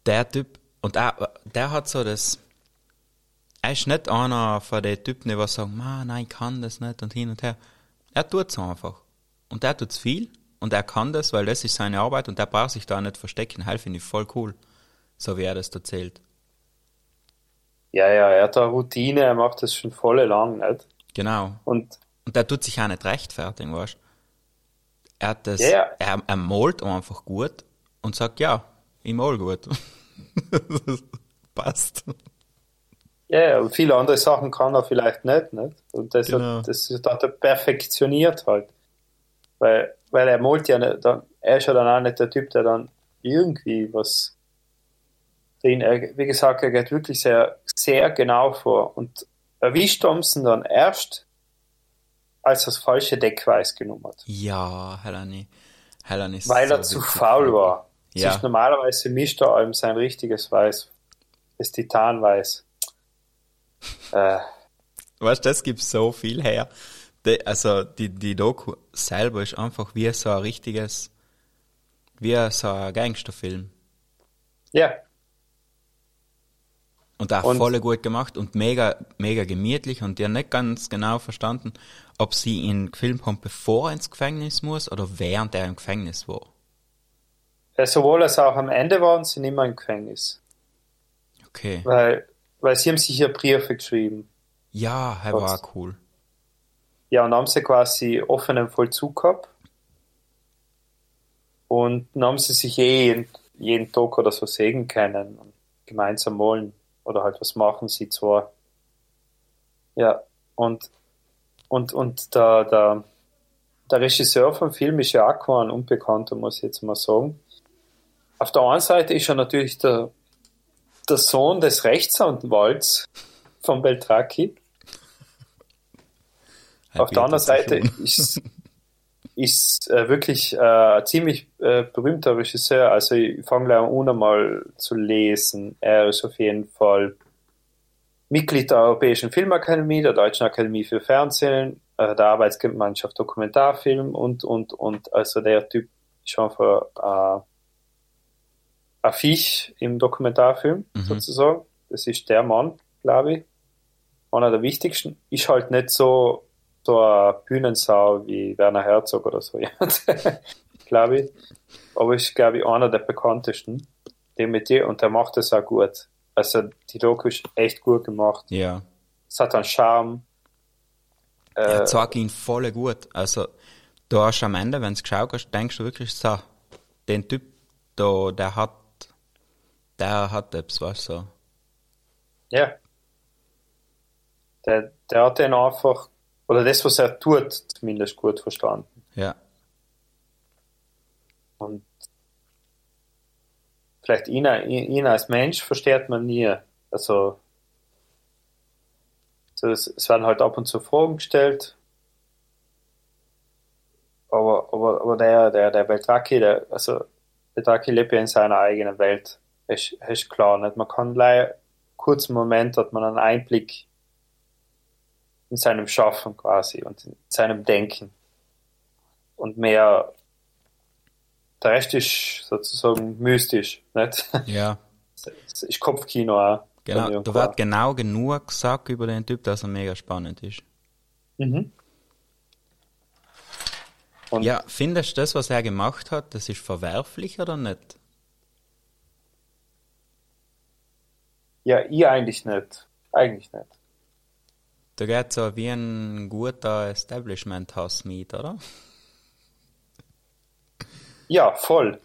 Der Typ, und er, der hat so das, er ist nicht einer von den Typen, die was sagen, "Ma, nein, ich kann das nicht und hin und her. Er tut's einfach. Und er tut's viel und er kann das, weil das ist seine Arbeit und er braucht sich da nicht verstecken. Halt, finde ich voll cool. So wie er das erzählt. Ja, ja, er hat eine Routine, er macht das schon voll lang, nicht? Genau. Und Und der tut sich auch nicht rechtfertigen, weißt du? Er hat das, ja. Er, er malt einfach gut und sagt, ja, ich mal gut. Passt. Ja, ja, und viele andere Sachen kann er vielleicht nicht, nicht? Und das, Genau. hat, das hat er perfektioniert halt. Weil, weil er malt ja nicht, dann, er ist ja dann auch nicht der Typ, der dann irgendwie was drin, er, wie gesagt, er geht wirklich sehr, sehr genau vor und erwischt Thompson dann erst, als das falsche Deckweiß genommen hat. Ja, Helani. Helani ist Weil er zu faul war. Ja. Sonst normalerweise mischt er allem sein richtiges Weiß. Das Titanweiß. Äh, Weißt du, das gibt so viel her. Die, also, die, die Doku selber ist einfach wie so ein richtiges, wie so ein Gangsterfilm. ja, Und auch Und- voll gut gemacht und mega, mega gemütlich und die haben nicht ganz genau verstanden, ob sie ihn gefilmt haben, bevor er ins Gefängnis muss oder während er im Gefängnis war. Ja, sowohl als auch am Ende waren sie mehr im Gefängnis. Okay. Weil, weil sie haben sich ja Briefe geschrieben. Ja, er war cool. Ja, und haben sie quasi offenen Vollzug gehabt. Und dann haben sie sich eh jeden, jeden Tag oder so sehen können und gemeinsam wollen oder halt was machen sie zwar. Ja, und, und, und der, der, der Regisseur vom Film ist ja auch kein Unbekannter, muss ich jetzt mal sagen. Auf der einen Seite ist er natürlich der, der Sohn des Rechtsanwalts von Beltraki. Auf der anderen Seite ist, ist äh, wirklich äh, ziemlich äh, berühmter Regisseur. Also ich fange gleich an einmal zu lesen. Er ist auf jeden Fall Mitglied der Europäischen Filmakademie, der Deutschen Akademie für Fernsehen, äh, der Arbeitsgemeinschaft Dokumentarfilm und, und, und. Also der Typ ist einfach äh, ein Fisch im Dokumentarfilm Mhm. sozusagen. Das ist der Mann, glaube ich. Einer der wichtigsten. Ist halt nicht so, so eine Bühnensau wie Werner Herzog oder so jemand, glaube ich. Aber ist, glaube ich, einer der bekanntesten. Der mit dir, und der macht das auch gut. Also die Doku ist echt gut gemacht. Ja. Es hat einen Charme. Er Äh, zeigt ihn voll gut. Also, du hast am Ende, wenn du geschaut hast, denkst du wirklich so, den Typ, da, der hat, der hat etwas, weißt du. so. Ja. Der, der hat den einfach, oder das, was er tut, zumindest gut verstanden. Ja. Und vielleicht ihn, ihn als Mensch versteht man nie. Also, so es, es werden halt ab und zu Fragen gestellt. Aber, aber, aber der, der, der Beltraki, der, also, Beltraki lebt ja in seiner eigenen Welt. Ist, ist klar, nicht? Man kann leider, kurzen Moment hat man einen Einblick in seinem Schaffen quasi und in seinem Denken. Und mehr, der Rest ist sozusagen mystisch, nicht? Ja. Es ist Kopfkino auch. Genau. Da wird genau genug gesagt über den Typ, dass er mega spannend ist. Mhm. Und Ja, findest du das, was er gemacht hat, das ist verwerflich oder nicht? ja, ich eigentlich nicht. Eigentlich nicht. Da geht so wie ein guter Establishment-Hass mit, oder? Ja, voll.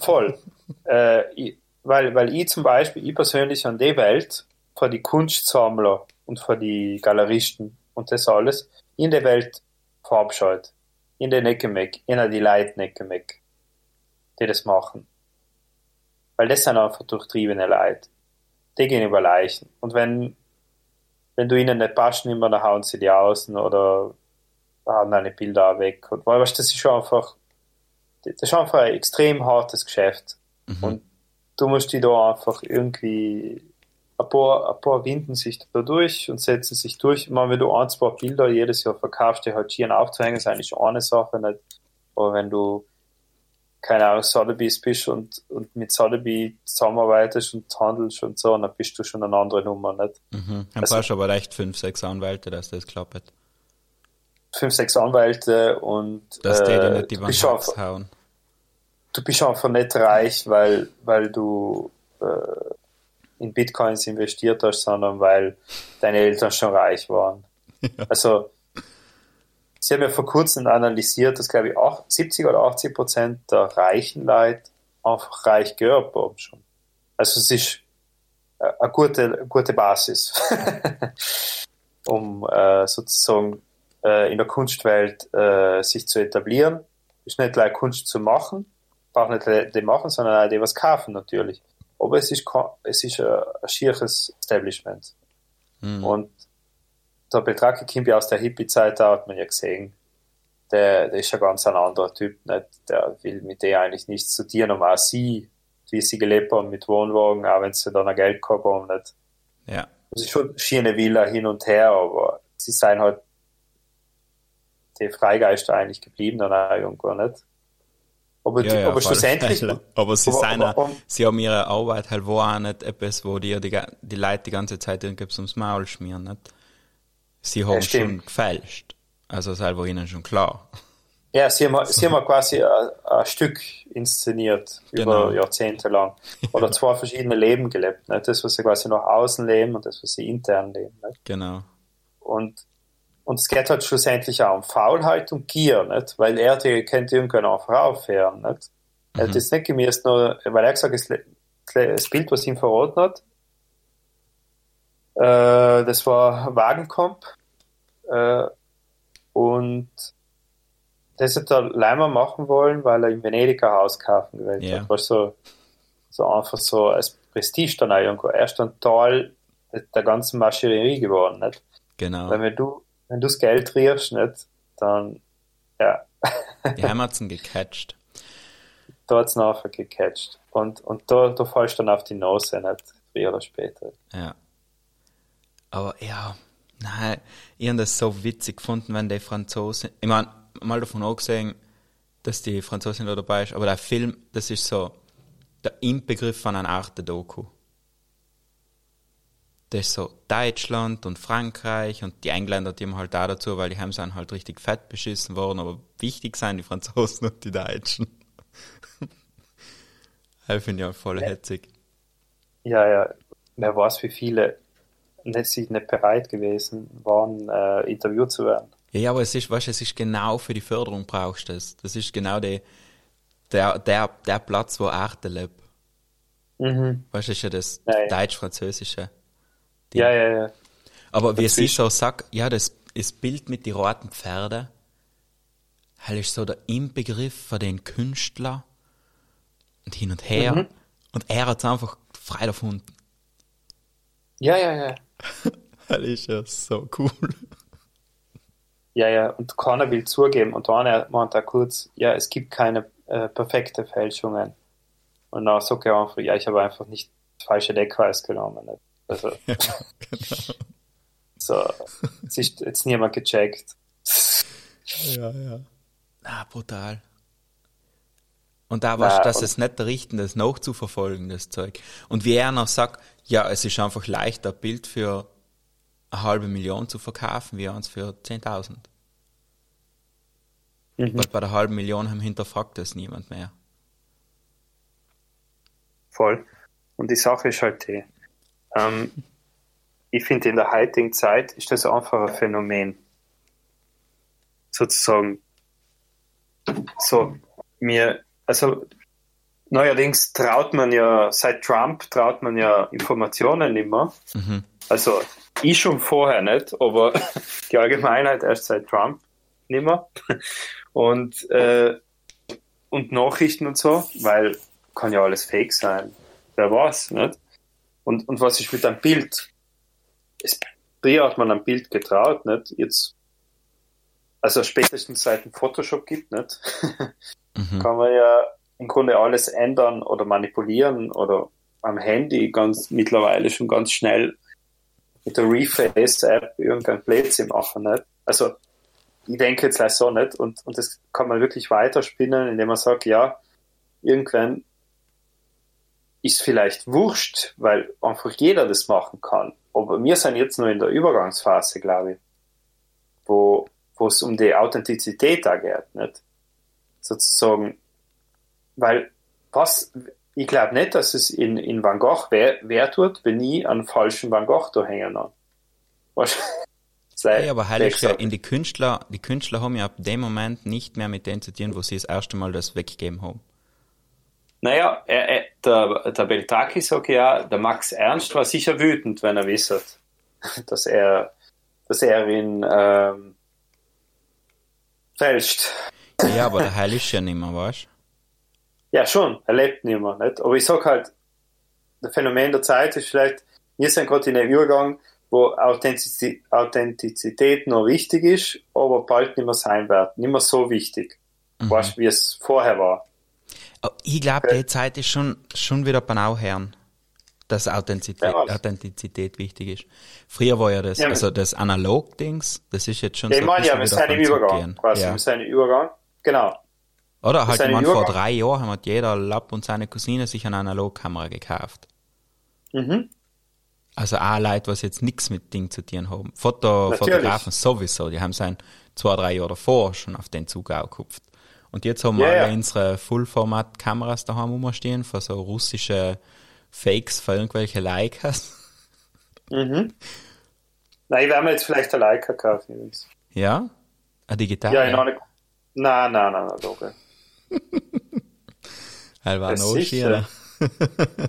Voll. äh, ich, weil, weil ich zum Beispiel, ich persönlich an die Welt, für die Kunstsammler und für die Galeristen und das alles, in der Welt verabscheut. In der Necke weg, in die Leute Necke weg, die das machen. Weil das sind einfach durchtriebene Leute. Die gehen über Leichen. Und wenn, wenn du ihnen nicht passt, immer, dann hauen sie die außen oder hauen deine Bilder weg. Und weil, weißt, das ist schon einfach, das ist einfach ein extrem hartes Geschäft. Und du musst die da einfach irgendwie, ein paar, ein paar winden sich da durch und setzen sich durch. Ich meine, wenn du ein, zwei Bilder jedes Jahr verkaufst, die halt schieren aufzuhängen, ist eigentlich eine Sache, nicht? Aber wenn du, keine Ahnung, Sotheby's bist und, und mit Sotheby zusammenarbeitest und handelst und so, dann bist du schon eine andere Nummer, nicht? Mhm. Dann Also- brauchst du aber echt fünf, sechs Anwälte, dass das klappt. Fünf, sechs Anwälte und Dass die äh, nicht die Wand hauen. Du bist einfach nicht reich, weil, weil du äh, in Bitcoins investiert hast, sondern weil deine Eltern schon reich waren. Also, sie haben ja vor kurzem analysiert, dass, glaube ich, auch 70 oder 80 Prozent der reichen Leute einfach reich geerbt haben schon. Also, es ist äh, eine gute, gute Basis, um äh, sozusagen äh, in der Kunstwelt äh, sich zu etablieren. Ist nicht gleich Kunst zu machen, braucht nicht die- machen, sondern auch die was kaufen natürlich. Aber es ist, es ist ein, ein schieres Establishment. Mhm. Und der Betrag kommt ja aus der Hippie-Zeit, da hat man ja gesehen. Der, der ist ja ganz ein anderer Typ, nicht? Der will mit der eigentlich nichts zu tun, aber auch sie, wie sie gelebt haben mit Wohnwagen, auch wenn sie dann ein Geld gehabt haben, nicht? Ja. Es ist schon schiene Villa hin und her, aber sie seien halt die Freigeister eigentlich geblieben dann auch irgendwo, nicht? Aber, Ja, die, ja, aber schlussendlich. Aber sie, aber- sind aber- sie haben ihre Arbeit halt wo auch nicht etwas, wo die, ga- die Leute die ganze Zeit irgendwas ums Maul schmieren, nicht? Sie haben stimmt. schon gefälscht. Also ist halt ihnen schon klar. Ja, sie haben, sie haben quasi ein, ein Stück inszeniert Genau. über Jahrzehnte lang. Oder zwei verschiedene Leben gelebt. Nicht? Das, was sie quasi nach außen leben und das, was sie intern leben. Nicht? Genau. Und, und es geht halt schlussendlich auch um Faulheit und Gier, nicht? weil er die könnte irgendwann einfach aufhören. Nicht? Er hat das nicht gemisst, nur, weil er gesagt hat, das, Bild, was ihm verraten hat, äh, das war Wagenkamp, äh, und das hat der Leimer machen wollen, weil er in Venedig ein Haus kaufen gewählt Ja. hat. War so, so einfach so als Prestige dann auch irgendwo. Er ist dann Teil der- der ganzen Maschinerie geworden, nicht? Genau. Weil wenn du, wenn du das Geld riechst, nicht, dann, ja, Die haben hat's gecatcht. da hat's nachher gecatcht. Und, und da, da fallst du dann auf die Nase, nicht? Früher oder später. Ja. Aber ja, nein, ich habe das so witzig gefunden, wenn die Franzosen, ich meine, mal davon abgesehen, dass die Franzosin da dabei ist, aber der Film, das ist so der Inbegriff von einer Art Doku. Das ist so Deutschland und Frankreich und die Engländer, die haben halt da dazu, weil die haben sind halt richtig fett beschissen worden, aber wichtig sind die Franzosen und die Deutschen. das finde ich auch voll hetzig. Ja, ja, wer weiß, wie viele nicht, sich nicht bereit gewesen waren, äh, interviewt zu werden. Ja, ja, aber es ist, weißt, es ist genau für die Förderung brauchst du das. Das ist genau die, der, der, der Platz, wo Arte lebt. Mhm. Weißt du, das ist ja das Ja, ja. Deutsch-Französische. Ja, ja, ja. Aber wie sie so sagt, ja, das, das Bild mit den roten Pferden, halt ist so der Inbegriff von den Künstler und hin und her. Mhm. Und er hat es einfach frei erfunden. Ja, ja, ja. Das ist ja so cool. Ja, ja, und keiner will zugeben. Und dann meint er kurz, ja, es gibt keine äh, perfekte Fälschungen. Und dann sagt er einfach, ja, ich habe einfach nicht das falsche Deckweiß genommen. Nicht? Also, Ja, genau. so, es ist jetzt niemand gecheckt. Ja, ja. Ah, brutal. Und da Na, du, dass es nicht der Richten das nachzuverfolgen, das Zeug. Und wie er noch sagt, ja, es ist einfach leichter, ein Bild für eine halbe Million zu verkaufen, wie eins für 10.000. Mhm. Weil bei der halben Million haben hinterfragt das niemand mehr. Voll. Und die Sache ist halt die, ähm, ich finde in der heutigen Zeit ist das einfach ein Phänomen. Sozusagen. So, mir, also neuerdings traut man ja, seit Trump traut man ja Informationen nicht mehr. Mhm. Also ich schon vorher nicht, aber die Allgemeinheit erst seit Trump nicht mehr. Und, äh, und Nachrichten und so, weil kann ja alles fake sein. Wer weiß, nicht? Und, und was ist mit einem Bild? Es, früher hat man ein Bild getraut, nicht? Jetzt, also spätestens seit es Photoshop gibt, nicht? Mhm. kann man ja im Grunde alles ändern oder manipulieren oder am Handy ganz mittlerweile schon ganz schnell mit der Reface-App irgendein Blödsinn machen. Nicht? Also ich denke jetzt gleich so nicht und, und das kann man wirklich weiterspinnen, indem man sagt, ja, irgendwann ist vielleicht wurscht, weil einfach jeder das machen kann. Aber wir sind jetzt nur in der Übergangsphase, glaube ich, wo, es um die Authentizität da geht, nicht? Sozusagen, weil was, ich glaube nicht, dass es in, in Van Gogh wer, wer tut, wenn ich einen falschen Van Gogh da hängen habe. Sei- Ja, aber heilig ja in die Künstler, die Künstler haben ja ab dem Moment nicht mehr mit denen zu tun, wo sie das erste Mal das weggegeben haben. Naja, er, er, der, der Beltraki sagt ja, der Max Ernst war sicher wütend, wenn er wissert, dass er, dass er ihn ähm, fälscht. Ja, aber der Heil ist ja nicht mehr, weißt? Ja, schon, er lebt nicht mehr, nicht? Aber ich sag halt, das Phänomen der Zeit ist vielleicht, wir sind gerade in einem Übergang, wo Authentizität, Authentizität noch wichtig ist, aber bald nicht mehr sein wird. Nicht mehr so wichtig. Mhm. Weißt wie es vorher war. Aber Ich glaube, die Zeit ist schon, schon wieder genau her, dass Authentizität, Ja? Authentizität wichtig ist. Früher war ja das, Ja, also das Analog-Dings, das ist jetzt schon Ich so ein meine ja, wir bisschen sind im Übergang. Quasi, Ja. wir sind im Übergang. Genau. Oder halt, sind ich meine, vor drei Jahren hat jeder Lapp und seine Cousine sich eine Analogkamera gekauft. Mhm. Also auch Leute, was jetzt nichts mit Ding zu tun haben. Foto, Natürlich. Fotografen sowieso, die haben sein zwei, drei Jahre davor schon auf den Zug aufgekupft. Und jetzt haben wir alle unsere Full-Format-Kameras daheim rumstehen, für so russische Fakes, für irgendwelche Leicas. Mhm. Nein, ich werde mir jetzt vielleicht eine Leica kaufen. übrigens. Ja? Eine digitale? Ja, in einer. Nein, nein, nein, nein, logisch. Er war Ja, noch sicher. schöner.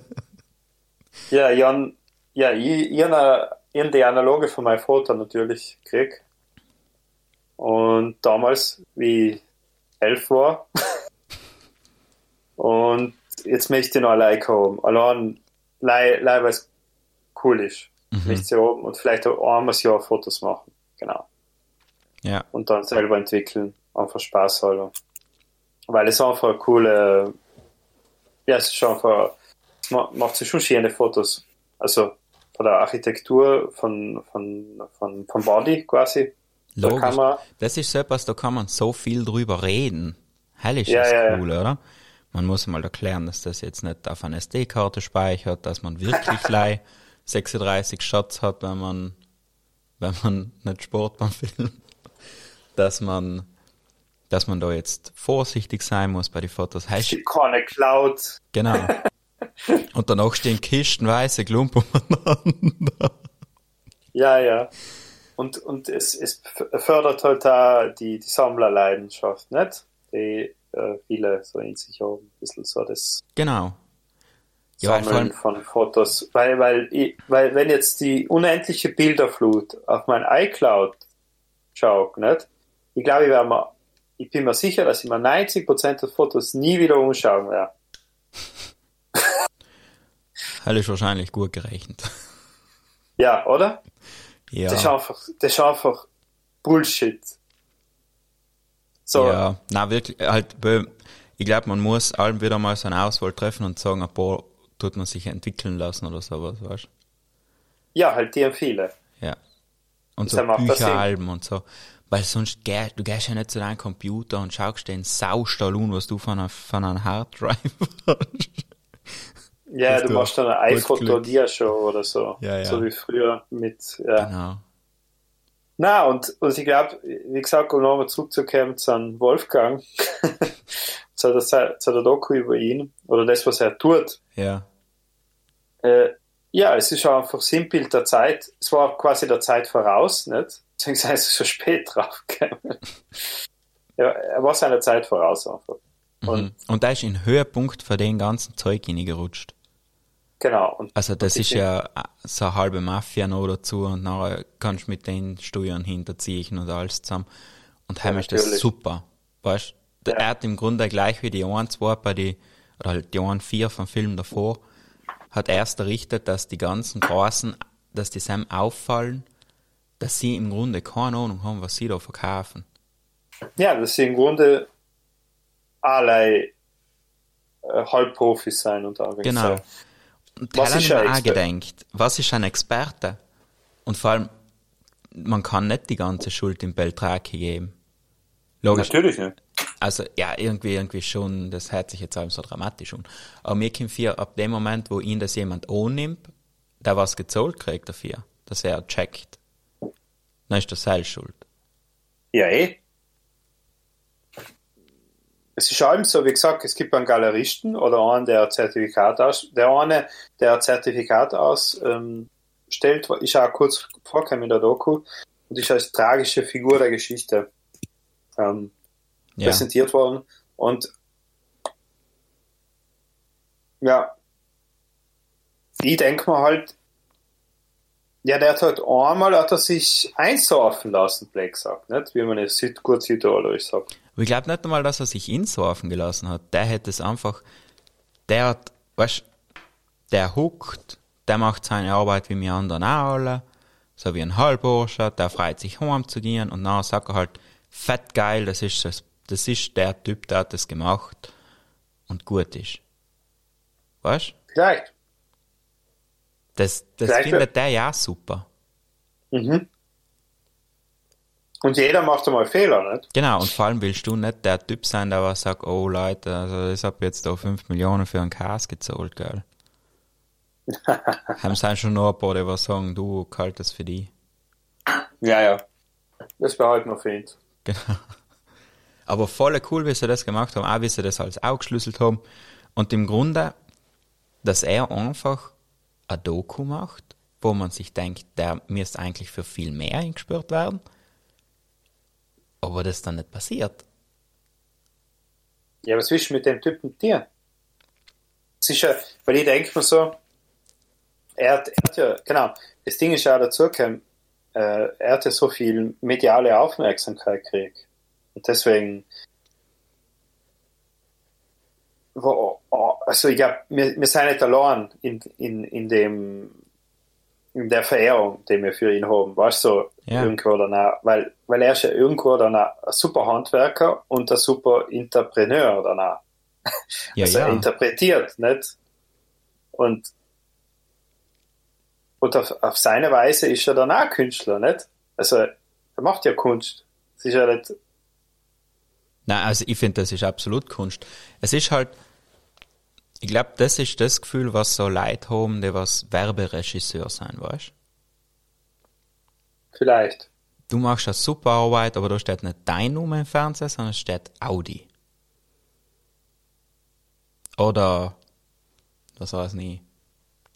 Ja, ich, ich habe hab die Analoge von meinem Vater natürlich gekriegt. Und damals, wie ich elf war. Und jetzt möchte ich noch allein kommen. Allein, allein, allein weil es cool ist. Mhm. Möchte sie oben und vielleicht auch einmal das Jahr Fotos machen. Genau. Ja, Und dann selber entwickeln. Einfach Spaß halber. Weil es einfach eine coole, ja, es ist schon einfach, es ma- macht sich schon schöne Fotos. Also von der Architektur, von, von, von, vom Body quasi. Da logisch. man, Das ist so etwas, da kann man so viel drüber reden. Hell ist Ja, das ja, ja. cool, oder? Man muss mal erklären, dass das jetzt nicht auf einer SD-Karte speichert, dass man wirklich lei 36 Shots hat, wenn man, wenn man nicht Sportbahn filmt. Dass man, dass man da jetzt vorsichtig sein muss bei den Fotos. Heißt, keine Cloud. genau. Und danach stehen Kisten weiße Klumpen umeinander. Ja, ja. Und, und es, es fördert halt auch die, die Sammlerleidenschaft, nicht? Die äh, viele so in sich haben. Ein bisschen so das Genau. Ja, Sammeln von Fotos. Weil, weil, weil, wenn jetzt die unendliche Bilderflut auf mein iCloud schaut, nicht? Ich glaube, ich, mir, ich bin mir sicher, dass ich mir 90% der Fotos nie wieder umschauen werde. ist wahrscheinlich gut gerechnet. Ja, oder? Ja. Das ist einfach, das ist einfach Bullshit. So, Ja, na wirklich, halt, ich glaube, man muss allem wieder mal so eine Auswahl treffen und sagen, ein paar tut man sich entwickeln lassen oder sowas, weißt ja, halt die viele. Ja. Und so das Sinn. Bücheralben und so. Weil sonst, geh, du gehst ja nicht zu deinem Computer und schaust den Saustall an, was du von, einer, von einem Harddrive hast. Ja, Dass du machst dann eine iPhoto-Dia-Show oder so. Ja, ja. So wie früher mit, ja. Genau. Na, und, und ich glaube, wie gesagt, um nochmal zurückzukommen zu Wolfgang, zu, der, zu der Doku über ihn, oder das, was er tut, Ja. äh, ja, es ist einfach Sinnbild der Zeit, es war quasi der Zeit voraus, nicht? Deswegen sei es so spät draufgekommen. ja, er war seiner Zeit voraus einfach. Und Mhm. Und da ist in den Höhepunkt von dem ganzen Zeug hineingerutscht. Genau, und Also das Und ist ja äh, so eine halbe Mafia noch dazu und nachher kannst du mit den Steuern hinterziehen und alles zusammen. Und heim ist das super. Weißt du, Ja. er hat im Grunde gleich wie die 1, 2 bei die, oder halt die 1, 4 vom Film davor, hat erst errichtet, dass die ganzen Großen, dass die Sam auffallen, dass sie im Grunde keine Ahnung haben, was sie da verkaufen. ja, dass sie im Grunde alle äh, Halbprofis sein, unter Genau. Anführungszeichen. Und Was ist ich ein auch Experte? gedenkt, was ist ein Experte? Und vor allem, man kann nicht die ganze Schuld dem Beltraki geben. Logisch. Natürlich nicht. Also, ja, irgendwie, irgendwie schon, das hört sich jetzt allem so dramatisch an. Aber mir kommt vier, ab dem Moment, wo ihn das jemand annimmt, der was gezahlt kriegt dafür, dass er checkt, dann ist das seine Schuld. Ja, eh. Es ist allem so, wie gesagt, es gibt einen Galeristen oder einen, der ein Zertifikat aus, der eine, der ein Zertifikat ausstellt, ähm, stellt, ist auch kurz vorgekommen in der Doku und ist als tragische Figur der Geschichte ähm, Ja, präsentiert worden. Und ja, ich denke mir halt, ja, der hat halt einmal hat er sich einsaufen lassen, Blake sagt, nicht? Wie man es gut südtirolerisch sagt. Aber ich glaube nicht einmal, dass er sich insurfen gelassen hat. Der hätte es einfach, der hat, weißt, der huckt, der macht seine Arbeit wie wir anderen auch alle, so wie ein Halbbursche, der freut sich heim zu gehen und dann sagt er halt, fett geil, das ist das, das ist der Typ, der hat das gemacht und gut ist. Weißt? Vielleicht. Das, das Vielleicht- findet der ja super. Mhm. Und jeder macht einmal Fehler, nicht? Genau, und vor allem willst du nicht der Typ sein, der was sagt, oh Leute, also ich hab jetzt da 5 Millionen für einen Kas gezahlt, gell. Haben sie schon noch ein paar, die was sagen, du, kalt das für die. Ja, ja. Das behalten wir für ihn. Genau. Aber voll cool, wie sie das gemacht haben, auch wie sie das alles aufgeschlüsselt haben. Und im Grunde, dass er einfach ein Doku macht, wo man sich denkt, der müsste eigentlich für viel mehr eingesperrt werden. Aber das dann nicht passiert. Ja, was willst du mit dem Typen dir? Ist ja, weil ich denke mir so, er hat, er hat ja, genau, das Ding ist ja auch dazu gekommen, äh, er hat ja so viel mediale Aufmerksamkeit gekriegt. Und deswegen, wo, oh, also ich glaube, wir, wir sind nicht allein in, in, in dem, der Verehrung, die wir für ihn haben, weißt du, so Ja. irgendwo danach, weil, weil er ist ja irgendwo danach ein super Handwerker und ein super Entrepreneur danach. Ja, also er ja. interpretiert, nicht? Und, und auf, auf seine Weise ist er dann auch Künstler, nicht? Also, er macht ja Kunst. Es ist ja nicht, Nein, also ich finde, das ist absolut Kunst. Es ist halt, ich glaube, das ist das Gefühl, was so Leute haben, die was Werberegisseur sein, weißt vielleicht. Du machst eine super Arbeit, aber da steht nicht dein Name im Fernsehen, sondern es steht Audi. Oder, was weiß nicht,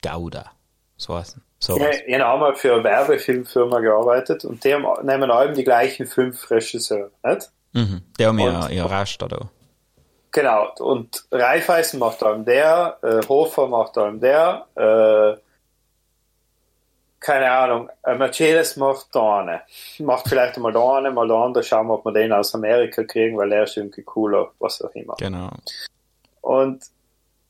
Gouda. So heißt so Ja, ich habe einmal für eine Werbefilmfirma gearbeitet und die haben, nehmen allem die gleichen fünf Regisseure, nicht? mhm. Die haben ja Und- ihr Raster da. Genau, und Raiffeisen macht allem der, äh, Hofer macht allem der, äh, keine Ahnung, äh, Mercedes macht da eine. Macht vielleicht mal da eine, mal da andere, schauen wir, ob wir den aus Amerika kriegen, weil der ist irgendwie cooler, was auch immer. Genau. Und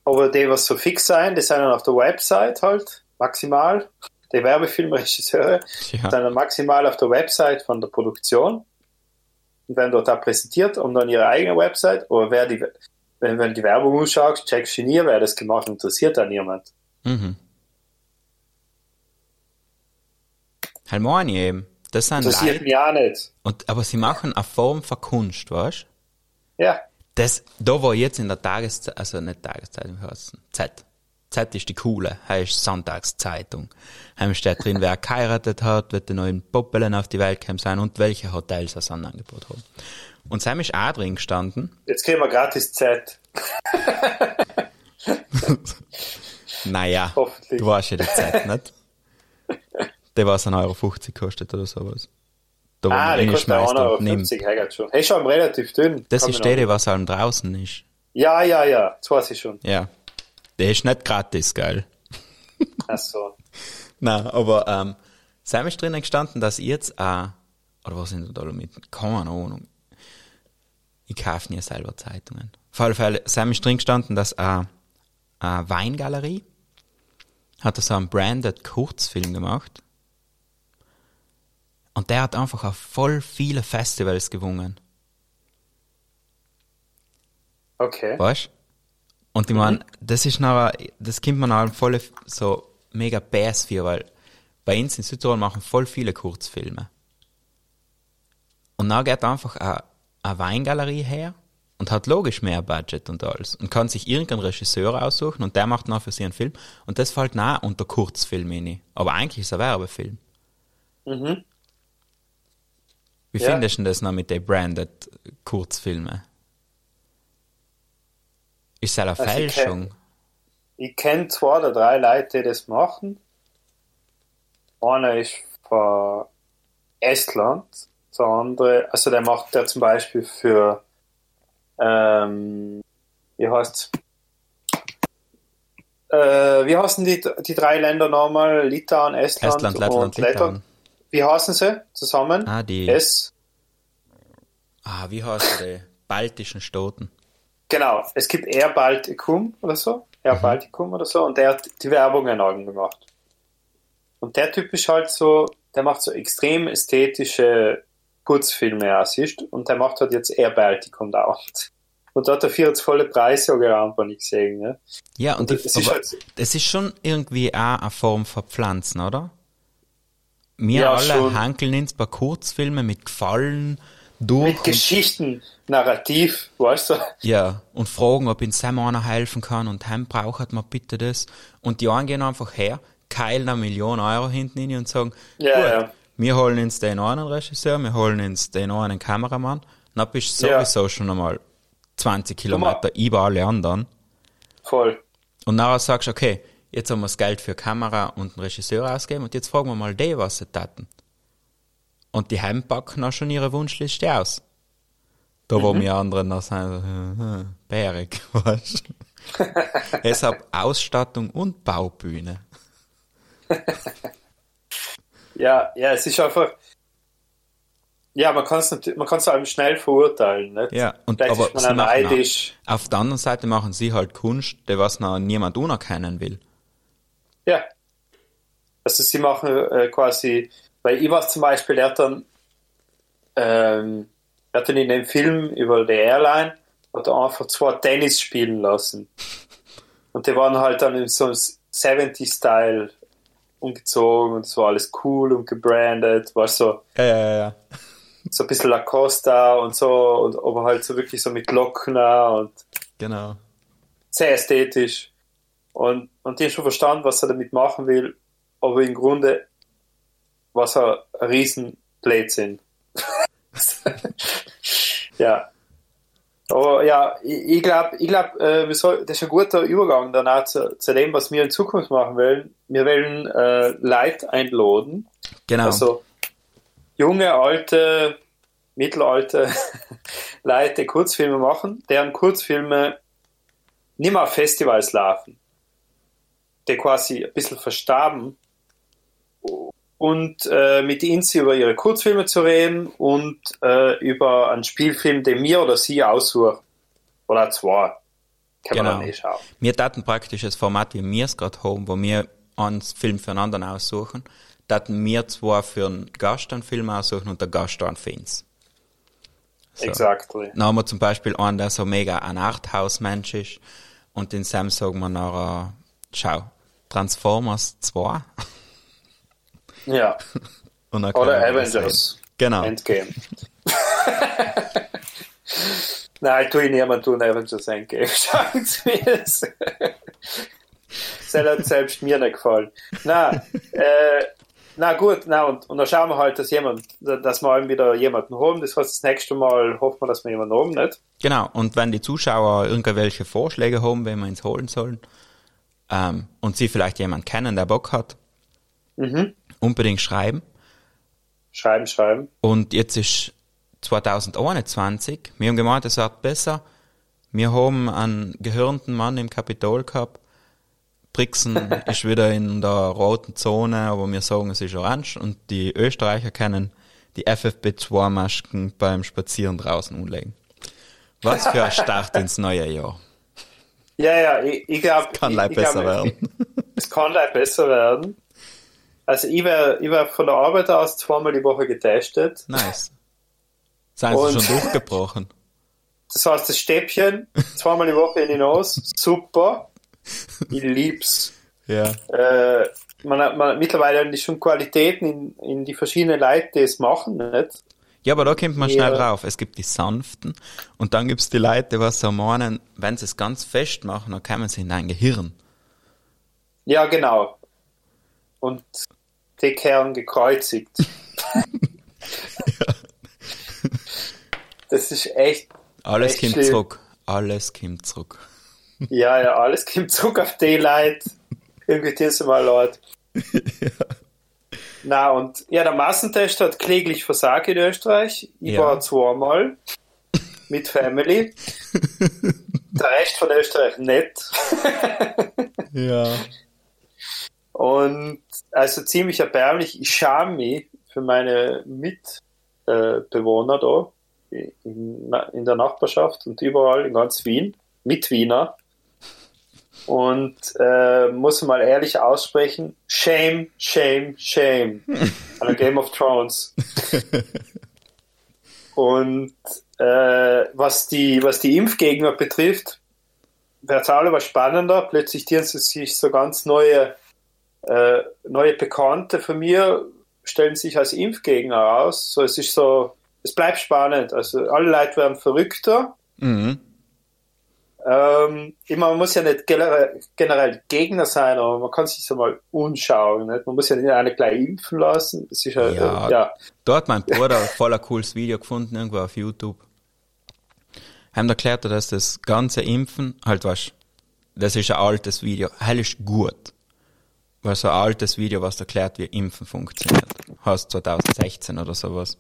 aber die, was so fix sein, die sind dann auf der Website halt, maximal. Die Werbefilmregisseure Ja. sind dann maximal auf der Website von der Produktion und werden dort auch präsentiert und dann ihre eigene Website. Aber wer die, wenn, wenn du die Werbung anschaust, checkst du nie, wer das gemacht hat, interessiert dann niemand. Mhm. Halt meine eben. Das sind Interessiert Leute, mich auch nicht. und, aber sie machen eine Form von Kunst, weißt Ja, Das, da war jetzt in der Tageszeitung, also nicht Tageszeitung, wie heißt es? Z. Ist die coole, heißt Sonntagszeitung. Heim steht drin, wer geheiratet hat, wird die neuen Poppelen auf die Welt gekommen sein und welche Hotels ein Angebot haben. Und Sam ist auch drin gestanden. jetzt kriegen wir gratis Z. Naja, du warst ja die Z, nicht? Der was 1,50 Euro kostet oder sowas. Da wo Ah, man reinschmeißt 1,50 und nimmt. Schon. Hey, schon relativ dünn. Das Kann ist der was allem draußen ist. Ja, ja, ja, das weiß ich schon. Ja. Der ist nicht gratis, geil. Ach so. Nein, aber ähm, Sam ist drinnen gestanden, dass ich jetzt äh, oder was sind da mit? Keine Ahnung. Ich kaufe nie selber Zeitungen. Auf alle Fälle, Sam ist drin gestanden, dass äh, eine Weingalerie hat so einen branded Kurzfilm gemacht. Und der hat einfach auf voll viele Festivals gewonnen. Okay. Weißt Und ich meine, das ist nachher, das kommt man auch voll so mega Bass für, weil bei uns in Südtirol machen voll viele Kurzfilme. Und dann geht einfach eine, Weingalerie her und hat logisch mehr Budget und alles und kann sich irgendeinen Regisseur aussuchen und der macht dann für sie einen Film und das fällt nah unter Kurzfilm rein. Aber eigentlich ist es ein Werbefilm. Mhm. Wie Ja. findest du das noch mit den branded Kurzfilmen? Ist eine Also ich Fälschung? Ich kenne zwei oder drei Leute, die das machen. Einer ist von Estland, der andere, also der macht der zum Beispiel für, ähm, wie heißt's? Äh, wie heißen die, die drei Länder nochmal? Litauen, Estland, Estland, Lettland, und Lettland. Wie heißen sie zusammen? Ah, die- Es, Ah, wie heißt die? Baltischen Staaten. Genau, es gibt Air Balticum oder so. Air Balticum oder so. Und der hat die Werbungen allen gemacht. Und der Typ ist halt so, der macht so extrem ästhetische Kurzfilme, auch, siehst du? Und der macht halt jetzt Air Balticum dauernd. Und da hat er vier jetzt volle Preise gerannt, wenn ich gesehen, ne? Ja, und, Und die, es ist halt- das ist schon irgendwie auch eine Form von Pflanzen, oder? Wir Ja, alle schon. hankeln uns bei Kurzfilmen mit Gefallen durch. Mit Geschichten, Narrativ, weißt du? ja, und fragen, ob uns Sam einer helfen kann und heim braucht man bitte das. Und die einen gehen einfach her, keilen eine Million Euro hinten rein und sagen, Ja, gut, ja. wir holen uns den einen Regisseur, wir holen uns den einen Kameramann, dann bist du Ja. sowieso schon einmal 20 Kilometer über alle anderen. Voll. Und nachher sagst du, okay, jetzt haben wir das Geld für Kamera und einen Regisseur ausgegeben und jetzt fragen wir mal die, was sie taten. Und die heimpacken auch schon ihre Wunschliste aus. Da wo wir anderen noch sagen, hm, hm, bärig, weißt du? Es hat Ausstattung und Baubühne. Ja, ja, es ist einfach. Ja, man kann es man kann's einem schnell verurteilen, nicht? Ja, und Vielleicht aber ist man neidisch. auch, auf der anderen Seite machen sie halt Kunst, die was noch niemand unerkennen will. Ja. Also sie machen äh, quasi, weil ich weiß zum Beispiel, er hat dann, ähm, er hat dann in dem Film über die Airline hat er einfach zwei Tennis spielen lassen. Und die waren halt dann in so einem 70-Style umgezogen und es war alles cool und gebrandet, war so, Ja, ja, ja. so ein bisschen Lacosta und so, und aber halt so wirklich so mit Locken und Genau. sehr ästhetisch. Und, und die haben schon verstanden, was er damit machen will, aber im Grunde war es ein riesen Blödsinn. ja. Aber ja, ich, ich glaube, ich glaub, äh, das ist ein guter Übergang dann auch zu, zu dem, was wir in Zukunft machen wollen. Wir wollen äh, Leute einladen, Genau. also junge, alte, mittelalte Leute, die Kurzfilme machen, deren Kurzfilme nicht mehr auf Festivals laufen, die quasi ein bisschen verstarben und äh, mit ihnen über ihre Kurzfilme zu reden und äh, über einen Spielfilm, den mir oder sie aussuchen. Oder zwei. Kann man Genau. dann eh schauen. Wir taten praktisch das Format, wie wir es gerade haben, wo wir einen Film für einen anderen aussuchen, taten wir zwar für einen Gast einen Film aussuchen und der Gast einen für uns. So. Exactly. Dann haben wir zum Beispiel einen, der so mega ein Arthouse-Mensch ist und den Sam sagen wir nachher, schau, Transformers 2 Ja. Oder Avengers. Genau. Endgame. Nein, tu ich niemand tun Avengers Endgame. Schauen Sie mir das. Das hat selbst mir nicht gefallen. Na, äh, na gut, na und, und dann schauen wir halt, dass jemand, dass wir eben wieder jemanden haben. Das heißt, das nächste Mal hoffen wir, dass wir jemanden haben, nicht? Genau, und wenn die Zuschauer irgendwelche Vorschläge haben, wen wir uns holen sollen, ähm, und sie vielleicht jemanden kennen, der Bock hat, Mhm. Unbedingt schreiben. Schreiben, schreiben. Und jetzt ist 2021. Wir haben gemeint, es wird besser. Wir haben einen gehörnten Mann im Kapitol gehabt. Brixen ist wieder in der roten Zone, aber wir sagen, es ist orange. Und die Österreicher können die FFP2-Masken beim Spazieren draußen umlegen. Was für ein Start ins neue Jahr. Ja, ja, ich, ich glaube. Kann ich, leicht ich besser werden. Es kann leicht besser werden. Also ich wäre ich wär von der Arbeit aus zweimal die Woche getestet. Nice. Seien sie schon durchgebrochen? Das heißt, das Stäbchen zweimal die Woche in die Nase, super. Ich lieb's. Ja. Äh, man, hat- man, mittlerweile haben die schon Qualitäten in, in die verschiedenen Leute, die es machen, nicht? Ja, aber da kommt man schnell Ja. drauf. Es gibt die sanften und dann gibt's die Leute, was so meinen, wenn sie es ganz fest machen, dann kommen sie in dein Gehirn. Ja, genau. Und Kern gekreuzigt. Das ist echt, Alles Echt kommt schlimm. zurück. Alles kommt zurück. ja, ja, alles kommt zurück auf die Leute. Irgendwie diese mal Leute. Na, und ja, der Massentest hat kläglich versagt in Österreich. Ich Ja. war zweimal mit Family. Der Rest von Österreich nicht. Ja. Und also ziemlich erbärmlich. Ich scham mich für meine Mitbewohner da in, der Nachbarschaft und überall in ganz Wien, Mitwiener. Und äh, muss mal ehrlich aussprechen, shame, shame, shame. An Game of Thrones. Und äh, was die was die Impfgegner betrifft, wird es alle was spannender. Plötzlich tieren sie sich so ganz neue äh, neue Bekannte von mir stellen sich als Impfgegner aus. So, es ist so, es bleibt spannend. Also alle Leute werden verrückter. Mhm. Ähm, ich meine, man muss ja nicht generell, Gegner sein, aber man kann sich so mal umschauen. Nicht? Man muss ja nicht alle gleich impfen lassen. Das ist ja, Ja. ja. ja. Da hat mein Bruder ein voller cooles Video gefunden, irgendwo auf YouTube. Haben erklärt, dass das ganze Impfen, halt was, das ist ein altes Video, hell ist gut. Weil so ein altes Video, was erklärt, wie Impfen funktioniert. Hast 2016 oder sowas.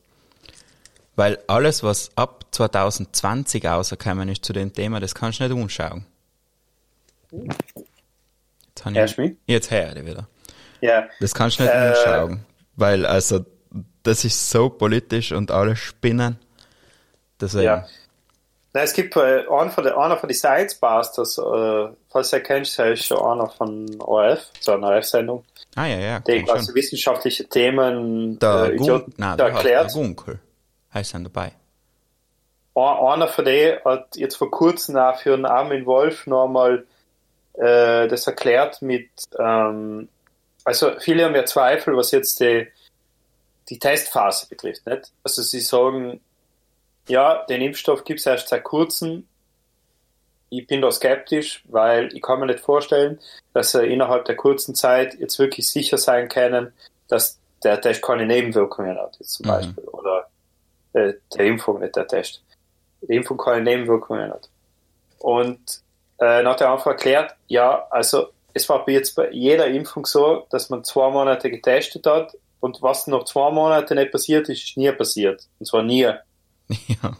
Weil alles, was ab 2020 rausgekommen ist zu dem Thema, das kannst du nicht umschauen. Jetzt, hab Hörst ich, mich? jetzt höre ich wieder. Ja. Das kannst du nicht Äh. anschauen. Weil, also, das ist so politisch und alle spinnen. Deswegen. Ja. Nein, es gibt äh, einen von den, einer von den Science Busters, äh, falls du kennst, der ist schon einer von ORF, so einer ORF-Sendung, Ah, ja, ja. der quasi schon. wissenschaftliche Themen Der, äh, Idioten nein, der, erklärt. der Gunkel. Heißt dann dabei. Ein- Einer von denen hat jetzt vor kurzem auch für einen Armin Wolf nochmal äh, das erklärt mit, ähm, also viele haben ja Zweifel, was jetzt die, die Testphase betrifft. Nicht? Also sie sagen, ja, den Impfstoff gibt es erst seit kurzem. Ich bin da skeptisch, weil ich kann mir nicht vorstellen, dass er innerhalb der kurzen Zeit jetzt wirklich sicher sein können, dass der Test keine Nebenwirkungen hat, jetzt zum Mhm. Beispiel. Oder äh, der Impfung, nicht der Test. Die Impfung keine Nebenwirkungen hat. Und äh, dann hat er einfach erklärt, ja, also es war jetzt bei jeder Impfung so, dass man zwei Monate getestet hat und was nach zwei Monaten nicht passiert ist, ist nie passiert. Und zwar nie. Ja.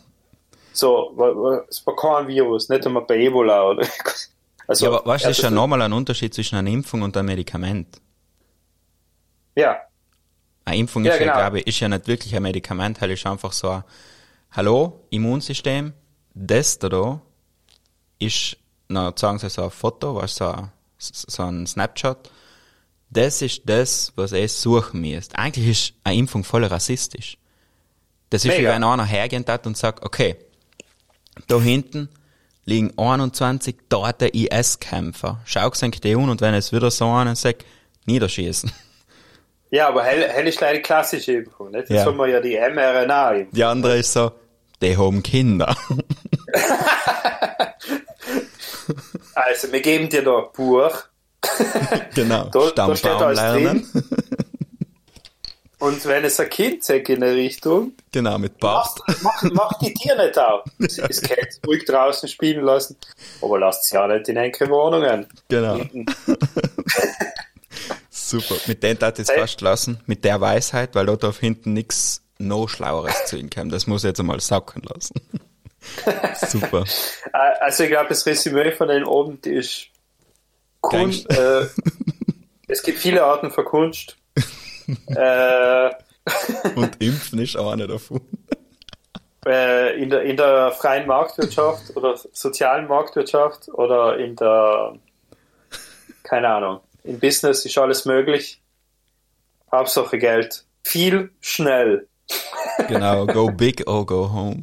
So, es war kein Virus, nicht einmal bei Ebola oder also, ja, aber weißt du, das ist ja nochmal ein Unterschied zwischen einer Impfung und einem Medikament. Ja, Eine Impfung Ja, ist ja, genau. glaube ich, ist ja nicht wirklich ein Medikament, weil ist einfach so ein, hallo, Immunsystem, das da ist, na, sagen sie so ein Foto, weißt so, ein- so ein Snapshot, das ist das, was ihr suchen müsst. Eigentlich ist eine Impfung voll rassistisch. Das ist wie wenn einer hergeht hat und sagt, okay, da hinten liegen 21 tote IS-Kämpfer. Schau euch die und wenn es wieder so einen sagt, niederschießen. ja, aber hell, hell ist leider die klassische Impfung, nicht? Jetzt Ja. haben wir ja die mRNA-Impfung. Die andere ist so, die haben Kinder. Also, wir geben dir da ein Buch genau. Da- da steht Stammbaum alles lernen. Und wenn es ein Kind sagt in eine Richtung, genau, mit mach, Bart. mach, mach die Tiere nicht auf. Das Kind ruhig draußen spielen lassen, aber lasst sie ja nicht in enge Wohnungen. Genau. Super. Mit dem tat ich es fast lassen. Mit der Weisheit, weil dort auf hinten nichts noch Schlaueres zu ihm kam. Das muss ich jetzt einmal sacken lassen. Super. Äh, Also ich glaube, das Resümee von den oben ist Kunst. Äh, es gibt viele Arten von Kunst. Äh, Und Impfen ist auch eine davon. äh, in, der, in der freien Marktwirtschaft oder sozialen Marktwirtschaft oder in der, keine Ahnung, im Business ist alles möglich. Hauptsache Geld. Viel, schnell. Genau. Go big or go home.